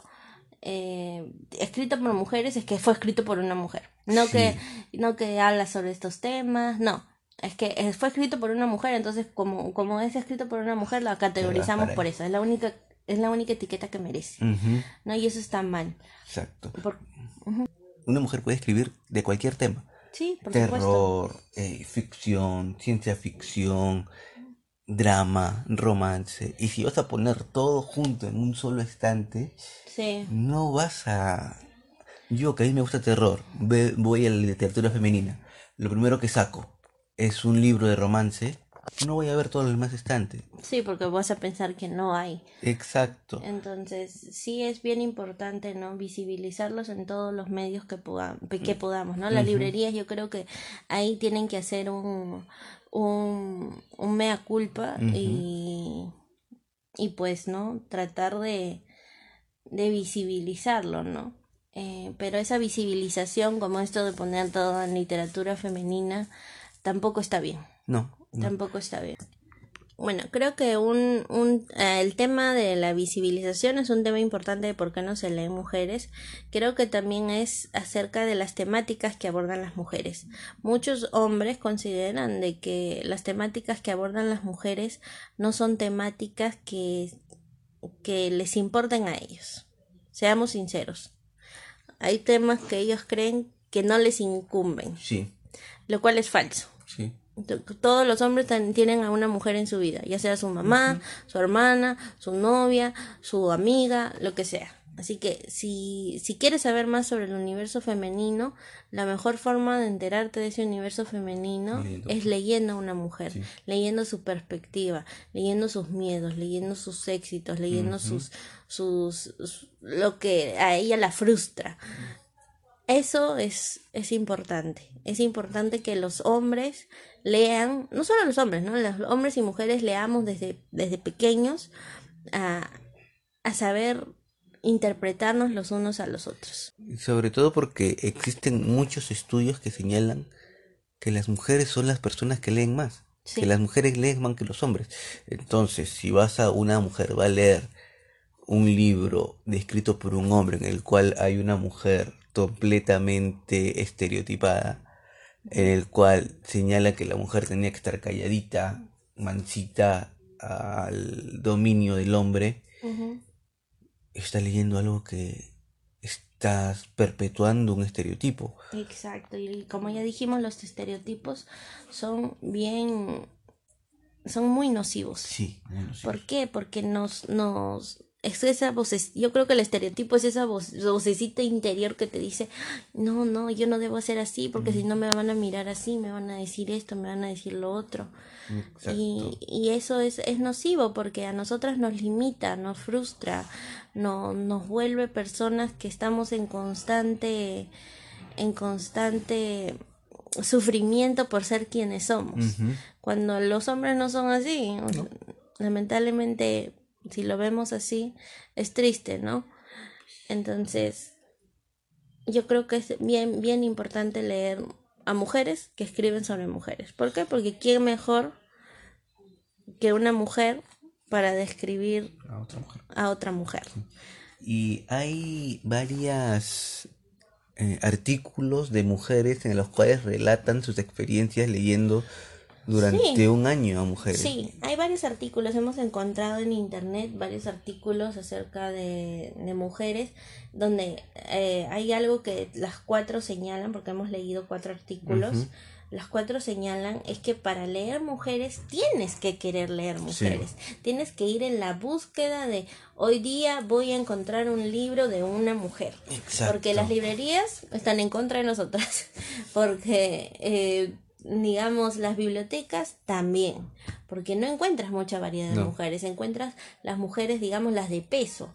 eh, escrito por mujeres es que fue escrito por una mujer. No, que, no que habla sobre estos temas, no Es que eh, fue escrito por una mujer, entonces como, como es escrito por una mujer, la categorizamos por eso. Es la única, es la única etiqueta que merece. ¿No? Y eso está mal. Exacto. Por- Una mujer puede escribir de cualquier tema. sí, por. Terror, eh, ficción, ciencia ficción, drama, romance. Y si vas a poner todo junto en un solo estante, Sí. no vas a... Yo que a mí me gusta terror, voy a la literatura femenina. Lo primero que saco es un libro de romance. No voy a ver todo el demás estante. Sí, porque vas a pensar que no hay. Exacto. Entonces, sí es bien importante, ¿no? Visibilizarlos en todos los medios que, poda- que podamos, ¿no? Las librerías yo creo que ahí tienen que hacer un, un, un mea culpa y, y pues, ¿no? Tratar de, de visibilizarlo, ¿no? Eh, pero esa visibilización, como esto de poner todo en literatura femenina, tampoco está bien. No. no. Tampoco está bien. Bueno, creo que un, un, eh, el tema de la visibilización es un tema importante de por qué no se leen mujeres. Creo que también es acerca de las temáticas que abordan las mujeres. Muchos hombres consideran de que las temáticas que abordan las mujeres no son temáticas que, que les importen a ellos. Seamos sinceros. Hay temas que ellos creen que no les incumben, Sí, lo cual es falso. Sí. Todos los hombres tienen a una mujer en su vida, ya sea su mamá, su hermana, su novia, su amiga, lo que sea. Así que si, si quieres saber más sobre el universo femenino, la mejor forma de enterarte de ese universo femenino Leyendo. es leyendo a una mujer, Sí. leyendo su perspectiva, leyendo sus miedos, leyendo sus éxitos, leyendo sus, sus, sus- lo que a ella la frustra. Eso es, es importante. Es importante que los hombres lean, no solo los hombres, ¿no? Los hombres y mujeres leamos desde, desde pequeños a, a saber interpretarnos los unos a los otros. Sobre todo porque existen muchos estudios que señalan que las mujeres son las personas que leen más. Sí. Que las mujeres leen más que los hombres. Entonces, si vas a una mujer, va a leer un libro escrito por un hombre en el cual hay una mujer completamente estereotipada, en el cual señala que la mujer tenía que estar calladita, mansita al dominio del hombre, estás leyendo algo que estás perpetuando un estereotipo. Exacto, y como ya dijimos, los estereotipos son bien, son muy nocivos. Sí, sí. ¿Por qué? Porque nos, nos, es esa voces, yo creo que el estereotipo es esa voz, vocecita interior que te dice, no, no, yo no debo hacer así, porque si no me van a mirar así, me van a decir esto, me van a decir lo otro. Y, y eso es, es nocivo porque a nosotras nos limita, nos frustra, no, nos vuelve personas que estamos en constante, en constante sufrimiento por ser quienes somos. Cuando los hombres no son así, lamentablemente, si lo vemos así, es triste, ¿no? Entonces, yo creo que es bien, bien importante leer a mujeres que escriben sobre mujeres. ¿Por qué? Porque quién mejor que una mujer para describir A otra mujer. a otra mujer. Y hay varias eh, artículos de mujeres en los cuales relatan sus experiencias leyendo durante Sí. un año a mujeres. Sí, hay varios artículos, hemos encontrado en internet varios artículos acerca de, de mujeres donde eh, hay algo que las cuatro señalan, porque hemos leído cuatro artículos, Ujú. las cuatro señalan es que para leer mujeres tienes que querer leer mujeres, tienes que ir en la búsqueda de hoy día voy a encontrar un libro de una mujer. Exacto. Porque las librerías están en contra de nosotras. Porque, eh, digamos, las bibliotecas también. Porque no encuentras mucha variedad de No. mujeres. Encuentras las mujeres, digamos, las de peso,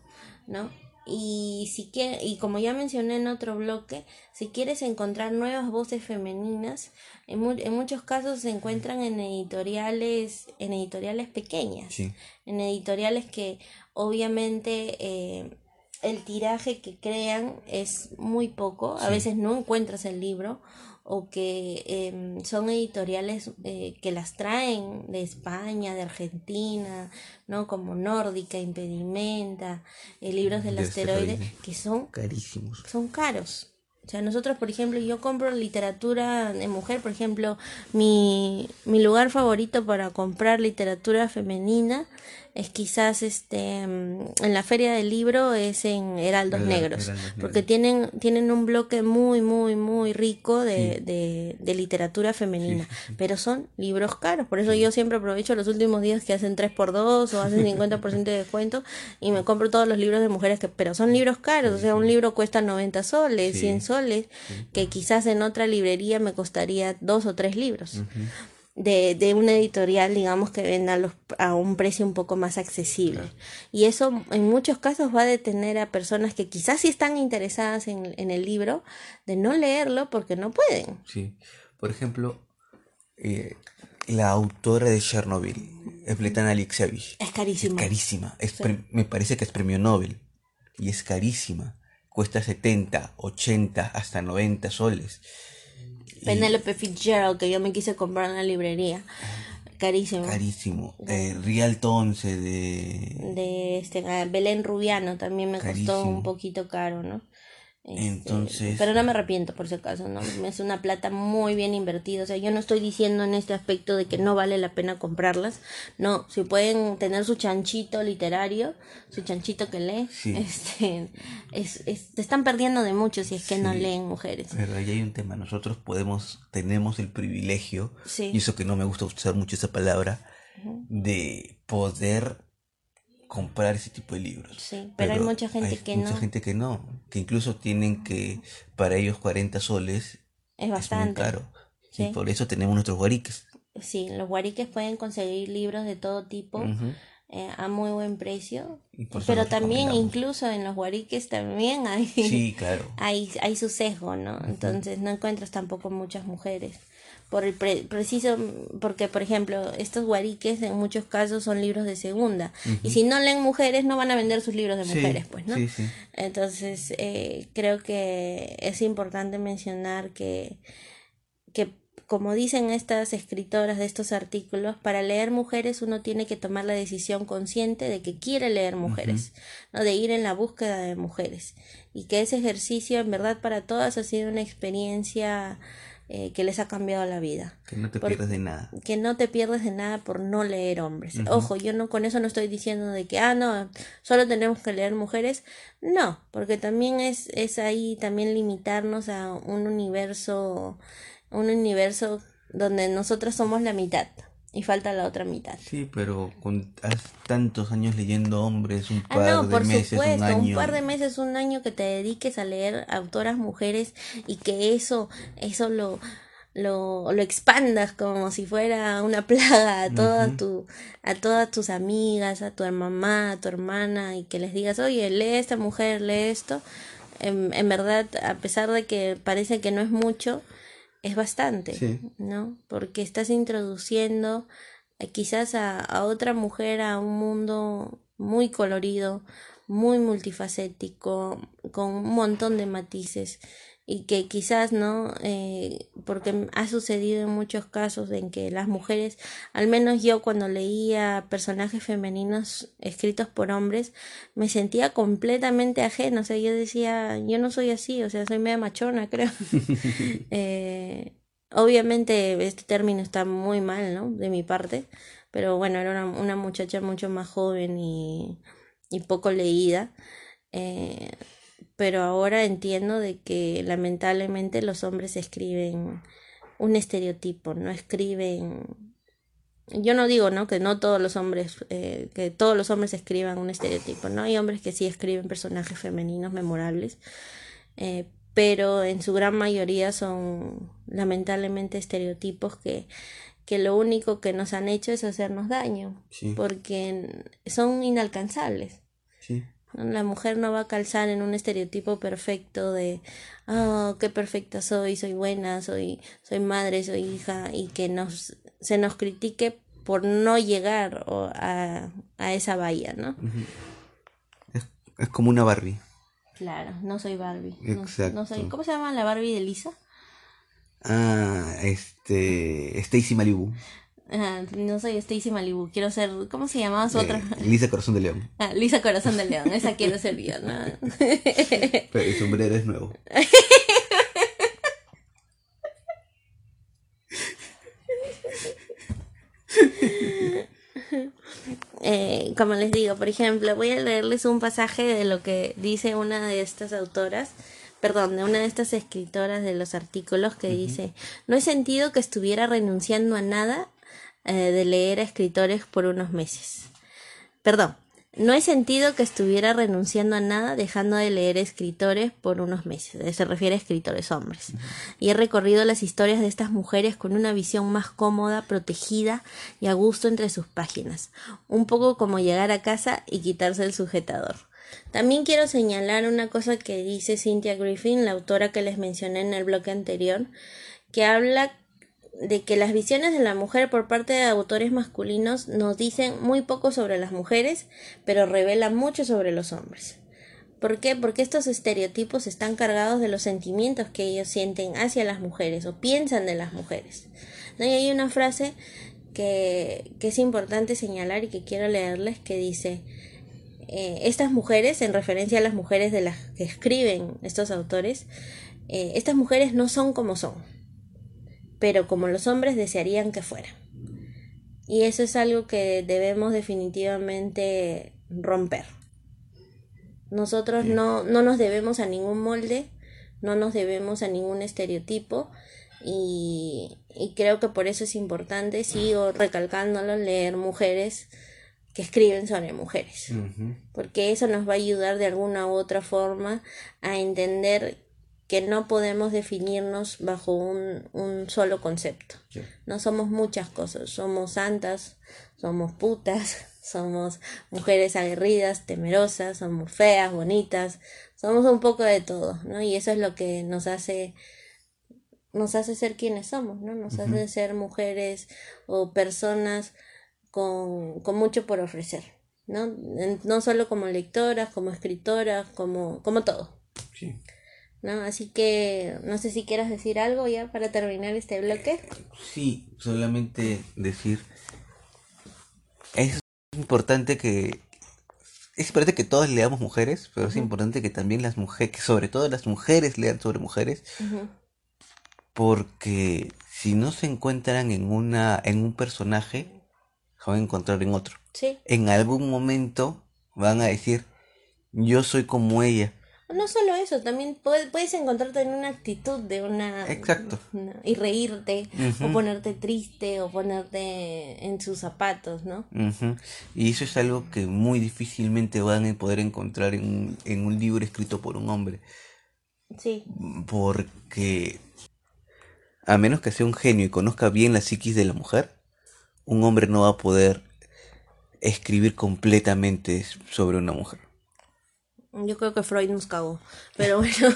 ¿no? Y, si quie- y como ya mencioné en otro bloque, si quieres encontrar nuevas voces femeninas, en, mu- en muchos casos se encuentran en editoriales, en editoriales pequeñas Sí. en editoriales que obviamente eh, el tiraje que crean es muy poco, a Sí. veces no encuentras el libro o que em, son editoriales eh, que las traen de España, de Argentina, ¿no? Como Nórdica, Impedimenta, eh, libros del De asteroide, asteroide. que son, Carísimos. son caros, O sea, nosotros, por ejemplo, yo compro literatura de mujer, por ejemplo, mi, mi lugar favorito para comprar literatura femenina es quizás este mm, en la feria del libro es en Heraldos Negros, porque tienen, tienen un bloque muy, muy, muy rico de, de, literatura femenina, pero son libros caros, por eso yo siempre aprovecho los últimos días que hacen 3x2 o hacen 50% de descuento y me compro todos los libros de mujeres, que pero son libros caros, o sea, un libro cuesta 90 soles, 100 soles, que quizás en otra librería me costaría dos o tres libros de, de una editorial, digamos, que venda los, a un precio un poco más accesible. Y eso en muchos casos va a detener a personas que quizás sí están interesadas en, en el libro de no leerlo porque no pueden. Sí, por ejemplo, eh, la autora de Chernobyl, Svetlana Alexievich. Es carísima. Es carísima. Me parece que es premio Nobel. Y es carísima. Cuesta 70, 80, hasta 90 soles. Penelope Fitzgerald, que yo me quise comprar en la librería. Carísimo. Carísimo. Eh, Rialto 11 de... De este, Belén Rubiano también me costó un poquito caro, ¿no? Este, Entonces. Pero no me arrepiento por si acaso, ¿no? Es una plata muy bien invertida. O sea, yo no estoy diciendo en este aspecto de que no vale la pena comprarlas. No, si pueden tener su chanchito literario, su chanchito que lee, este, es, es, te están perdiendo de mucho si es que no leen mujeres. Pero ahí hay un tema. Nosotros podemos, tenemos el privilegio, y eso que no me gusta usar mucho esa palabra, de poder comprar ese tipo de libros. Sí, pero, hay mucha gente que no. Mucha gente que no, que incluso tienen que, para ellos 40 soles es bastante. caro. Y por eso tenemos nuestros guariques. Sí, los guariques pueden conseguir libros de todo tipo. Eh, a muy buen precio. Pero también incluso en los guariques también hay sí, claro. hay hay su sesgo no entonces no encuentras tampoco muchas mujeres por el preciso porque por ejemplo estos guariques en muchos casos son libros de segunda. Y si no leen mujeres no van a vender sus libros de mujeres pues no entonces eh, creo que es importante mencionar que que como dicen estas escritoras de estos artículos, para leer mujeres uno tiene que tomar la decisión consciente de que quiere leer mujeres, ¿no? de ir en la búsqueda de mujeres. Y que ese ejercicio en verdad para todas ha sido una experiencia eh, que les ha cambiado la vida. Que no te pierdes de nada. Que no te pierdes de nada por no leer hombres. Ojo, yo no con eso no estoy diciendo de que, ah, no, solo tenemos que leer mujeres. No, porque también es, es ahí también limitarnos a un universo, un universo donde nosotras somos la mitad y falta la otra mitad. Sí, pero con tantos años leyendo hombres, un ah, par de meses, un año. un par de meses, un año que te dediques a leer autoras mujeres y que eso, eso lo, lo, lo expandas como si fuera una plaga a toda tu, a todas tus amigas, a tu mamá, a tu hermana, y que les digas, oye, lee esta mujer, lee esto. En, en verdad, a pesar de que parece que no es mucho, es bastante, ¿no? Porque estás introduciendo quizás a, a, otra mujer a un mundo muy colorido, muy multifacético, con un montón de matices y que quizás no eh, porque ha sucedido en muchos casos en que las mujeres al menos yo cuando leía personajes femeninos escritos por hombres me sentía completamente ajeno o sea yo decía yo no soy así o sea soy media machona creo. Eh, obviamente este término está muy mal no de mi parte pero bueno era una, una muchacha mucho más joven y, y poco leída. Eh, pero ahora entiendo de que lamentablemente los hombres escriben un estereotipo, no escriben yo no digo no que no todos los hombres eh, que todos los hombres escriban un estereotipo no hay hombres que sí escriben personajes femeninos memorables eh, pero en su gran mayoría son lamentablemente estereotipos que que lo único que nos han hecho es hacernos daño porque son inalcanzables. Sí. La mujer no va a calzar en un estereotipo perfecto de, oh, qué perfecta soy, soy buena, soy, soy madre, soy hija, y que nos, se nos critique por no llegar a, a esa valla, ¿no? es, como una Barbie. Claro, no soy Barbie. Exacto. No, soy, ¿Cómo se llama la Barbie de Lisa? Ah, este. Stacy Malibu Ajá, no soy Stacy Malibu, quiero ser, ¿cómo se llamaba su eh, otra? Lisa Corazón de León. Ah, Lisa Corazón de León, esa quiero ser yo, ¿no? Pero el sombrero es nuevo. Eh, como les digo, por ejemplo, voy a leerles un pasaje de lo que dice una de estas autoras, perdón, de una de estas escritoras de los artículos que dice, no he sentido que estuviera renunciando a nada eh, de leer a escritores por unos meses. Perdón, no he sentido que estuviera renunciando a nada dejando de leer escritores por unos meses. Se refiere a escritores hombres. Y he recorrido las historias de estas mujeres con una visión más cómoda, protegida y a gusto entre sus páginas. Un poco como llegar a casa y quitarse el sujetador. También quiero señalar una cosa que dice Cynthia Griffin, la autora que les mencioné en el bloque anterior, que habla de que las visiones de la mujer por parte de autores masculinos nos dicen muy poco sobre las mujeres, pero revelan mucho sobre los hombres. ¿Por qué? Porque estos estereotipos están cargados de los sentimientos que ellos sienten hacia las mujeres o piensan de las mujeres. ¿No? Y hay una frase que, que, es importante señalar y que quiero leerles que dice eh, estas mujeres, en referencia a las mujeres de las que escriben estos autores, eh, estas mujeres no son como son pero como los hombres desearían que fuera. Y eso es algo que debemos definitivamente romper. Nosotros no, no nos debemos a ningún molde, no nos debemos a ningún estereotipo y, y creo que por eso es importante, sigo recalcándolo, leer mujeres que escriben sobre mujeres, porque eso nos va a ayudar de alguna u otra forma a entender que no podemos definirnos bajo un, un solo concepto. No somos muchas cosas, somos santas, somos putas, somos mujeres aguerridas, temerosas, somos feas, bonitas, somos un poco de todo, ¿no? Y eso es lo que nos hace nos hace ser quienes somos, ¿no? Nos hace ser mujeres o personas con, con mucho por ofrecer, ¿no? No solo como lectoras, como escritoras, como, como todo. Sí. ¿No? Así que no sé si quieras decir algo ya para terminar este bloque. Sí, solamente decir, es importante que, es importante que todos leamos mujeres, pero es importante que también las mujeres, que sobre todo las mujeres lean sobre mujeres, porque si no se encuentran en una, en un personaje, se van a encontrar en otro. En algún momento van a decir, yo soy como ella no solo eso, también puedes, encontrarte en una actitud de una... Exacto. y reírte, o ponerte triste, o ponerte en sus zapatos, ¿no? Y eso es algo que muy difícilmente van a poder encontrar en, en un libro escrito por un hombre. Sí. Porque a menos que sea un genio y conozca bien la psiquis de la mujer, un hombre no va a poder escribir completamente sobre una mujer. Yo creo que Freud nos cagó. Pero bueno,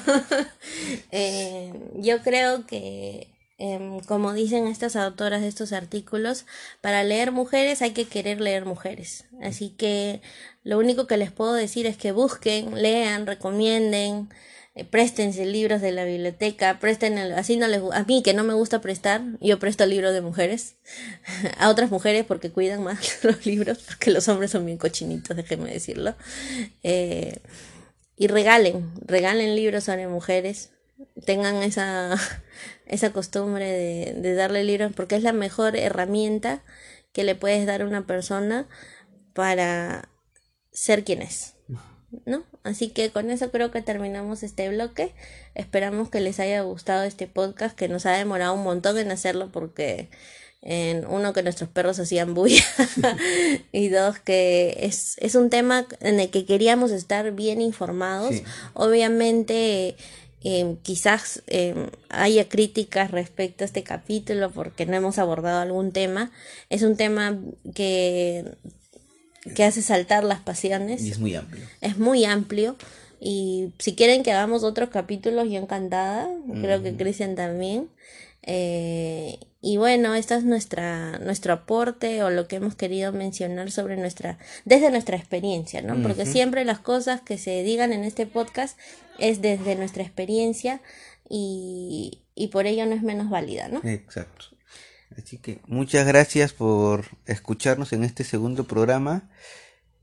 eh, yo creo que, em, como dicen estas autoras de estos artículos, para leer mujeres hay que querer leer mujeres. Así que lo único que les puedo decir es que busquen, lean, recomienden, eh, préstense libros de la biblioteca, presten así no les a mí que no me gusta prestar, yo presto libros de mujeres a otras mujeres porque cuidan más los libros, porque los hombres son bien cochinitos, déjenme decirlo. Eh, y regalen, regalen libros sobre mujeres, tengan esa, esa costumbre de, de darle libros porque es la mejor herramienta que le puedes dar a una persona para ser quien es. ¿No? Así que con eso creo que terminamos este bloque. Esperamos que les haya gustado este podcast que nos ha demorado un montón en hacerlo porque en uno que nuestros perros hacían bulla y dos que es, es un tema en el que queríamos estar bien informados. Obviamente eh, quizás eh, haya críticas respecto a este capítulo porque no hemos abordado algún tema. Es un tema que que hace saltar las pasiones. Y es muy amplio. Es muy amplio. Y si quieren que hagamos otros capítulos, yo encantada. Creo que Cristian también. Eh, y bueno, este es nuestra, nuestro aporte o lo que hemos querido mencionar sobre nuestra, desde nuestra experiencia, ¿no? Porque siempre las cosas que se digan en este podcast es desde nuestra experiencia y, y por ello no es menos válida, ¿no? Exacto. Así que muchas gracias por escucharnos en este segundo programa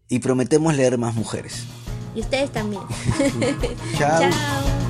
y prometemos leer más mujeres. Y ustedes también. Chao. Chao.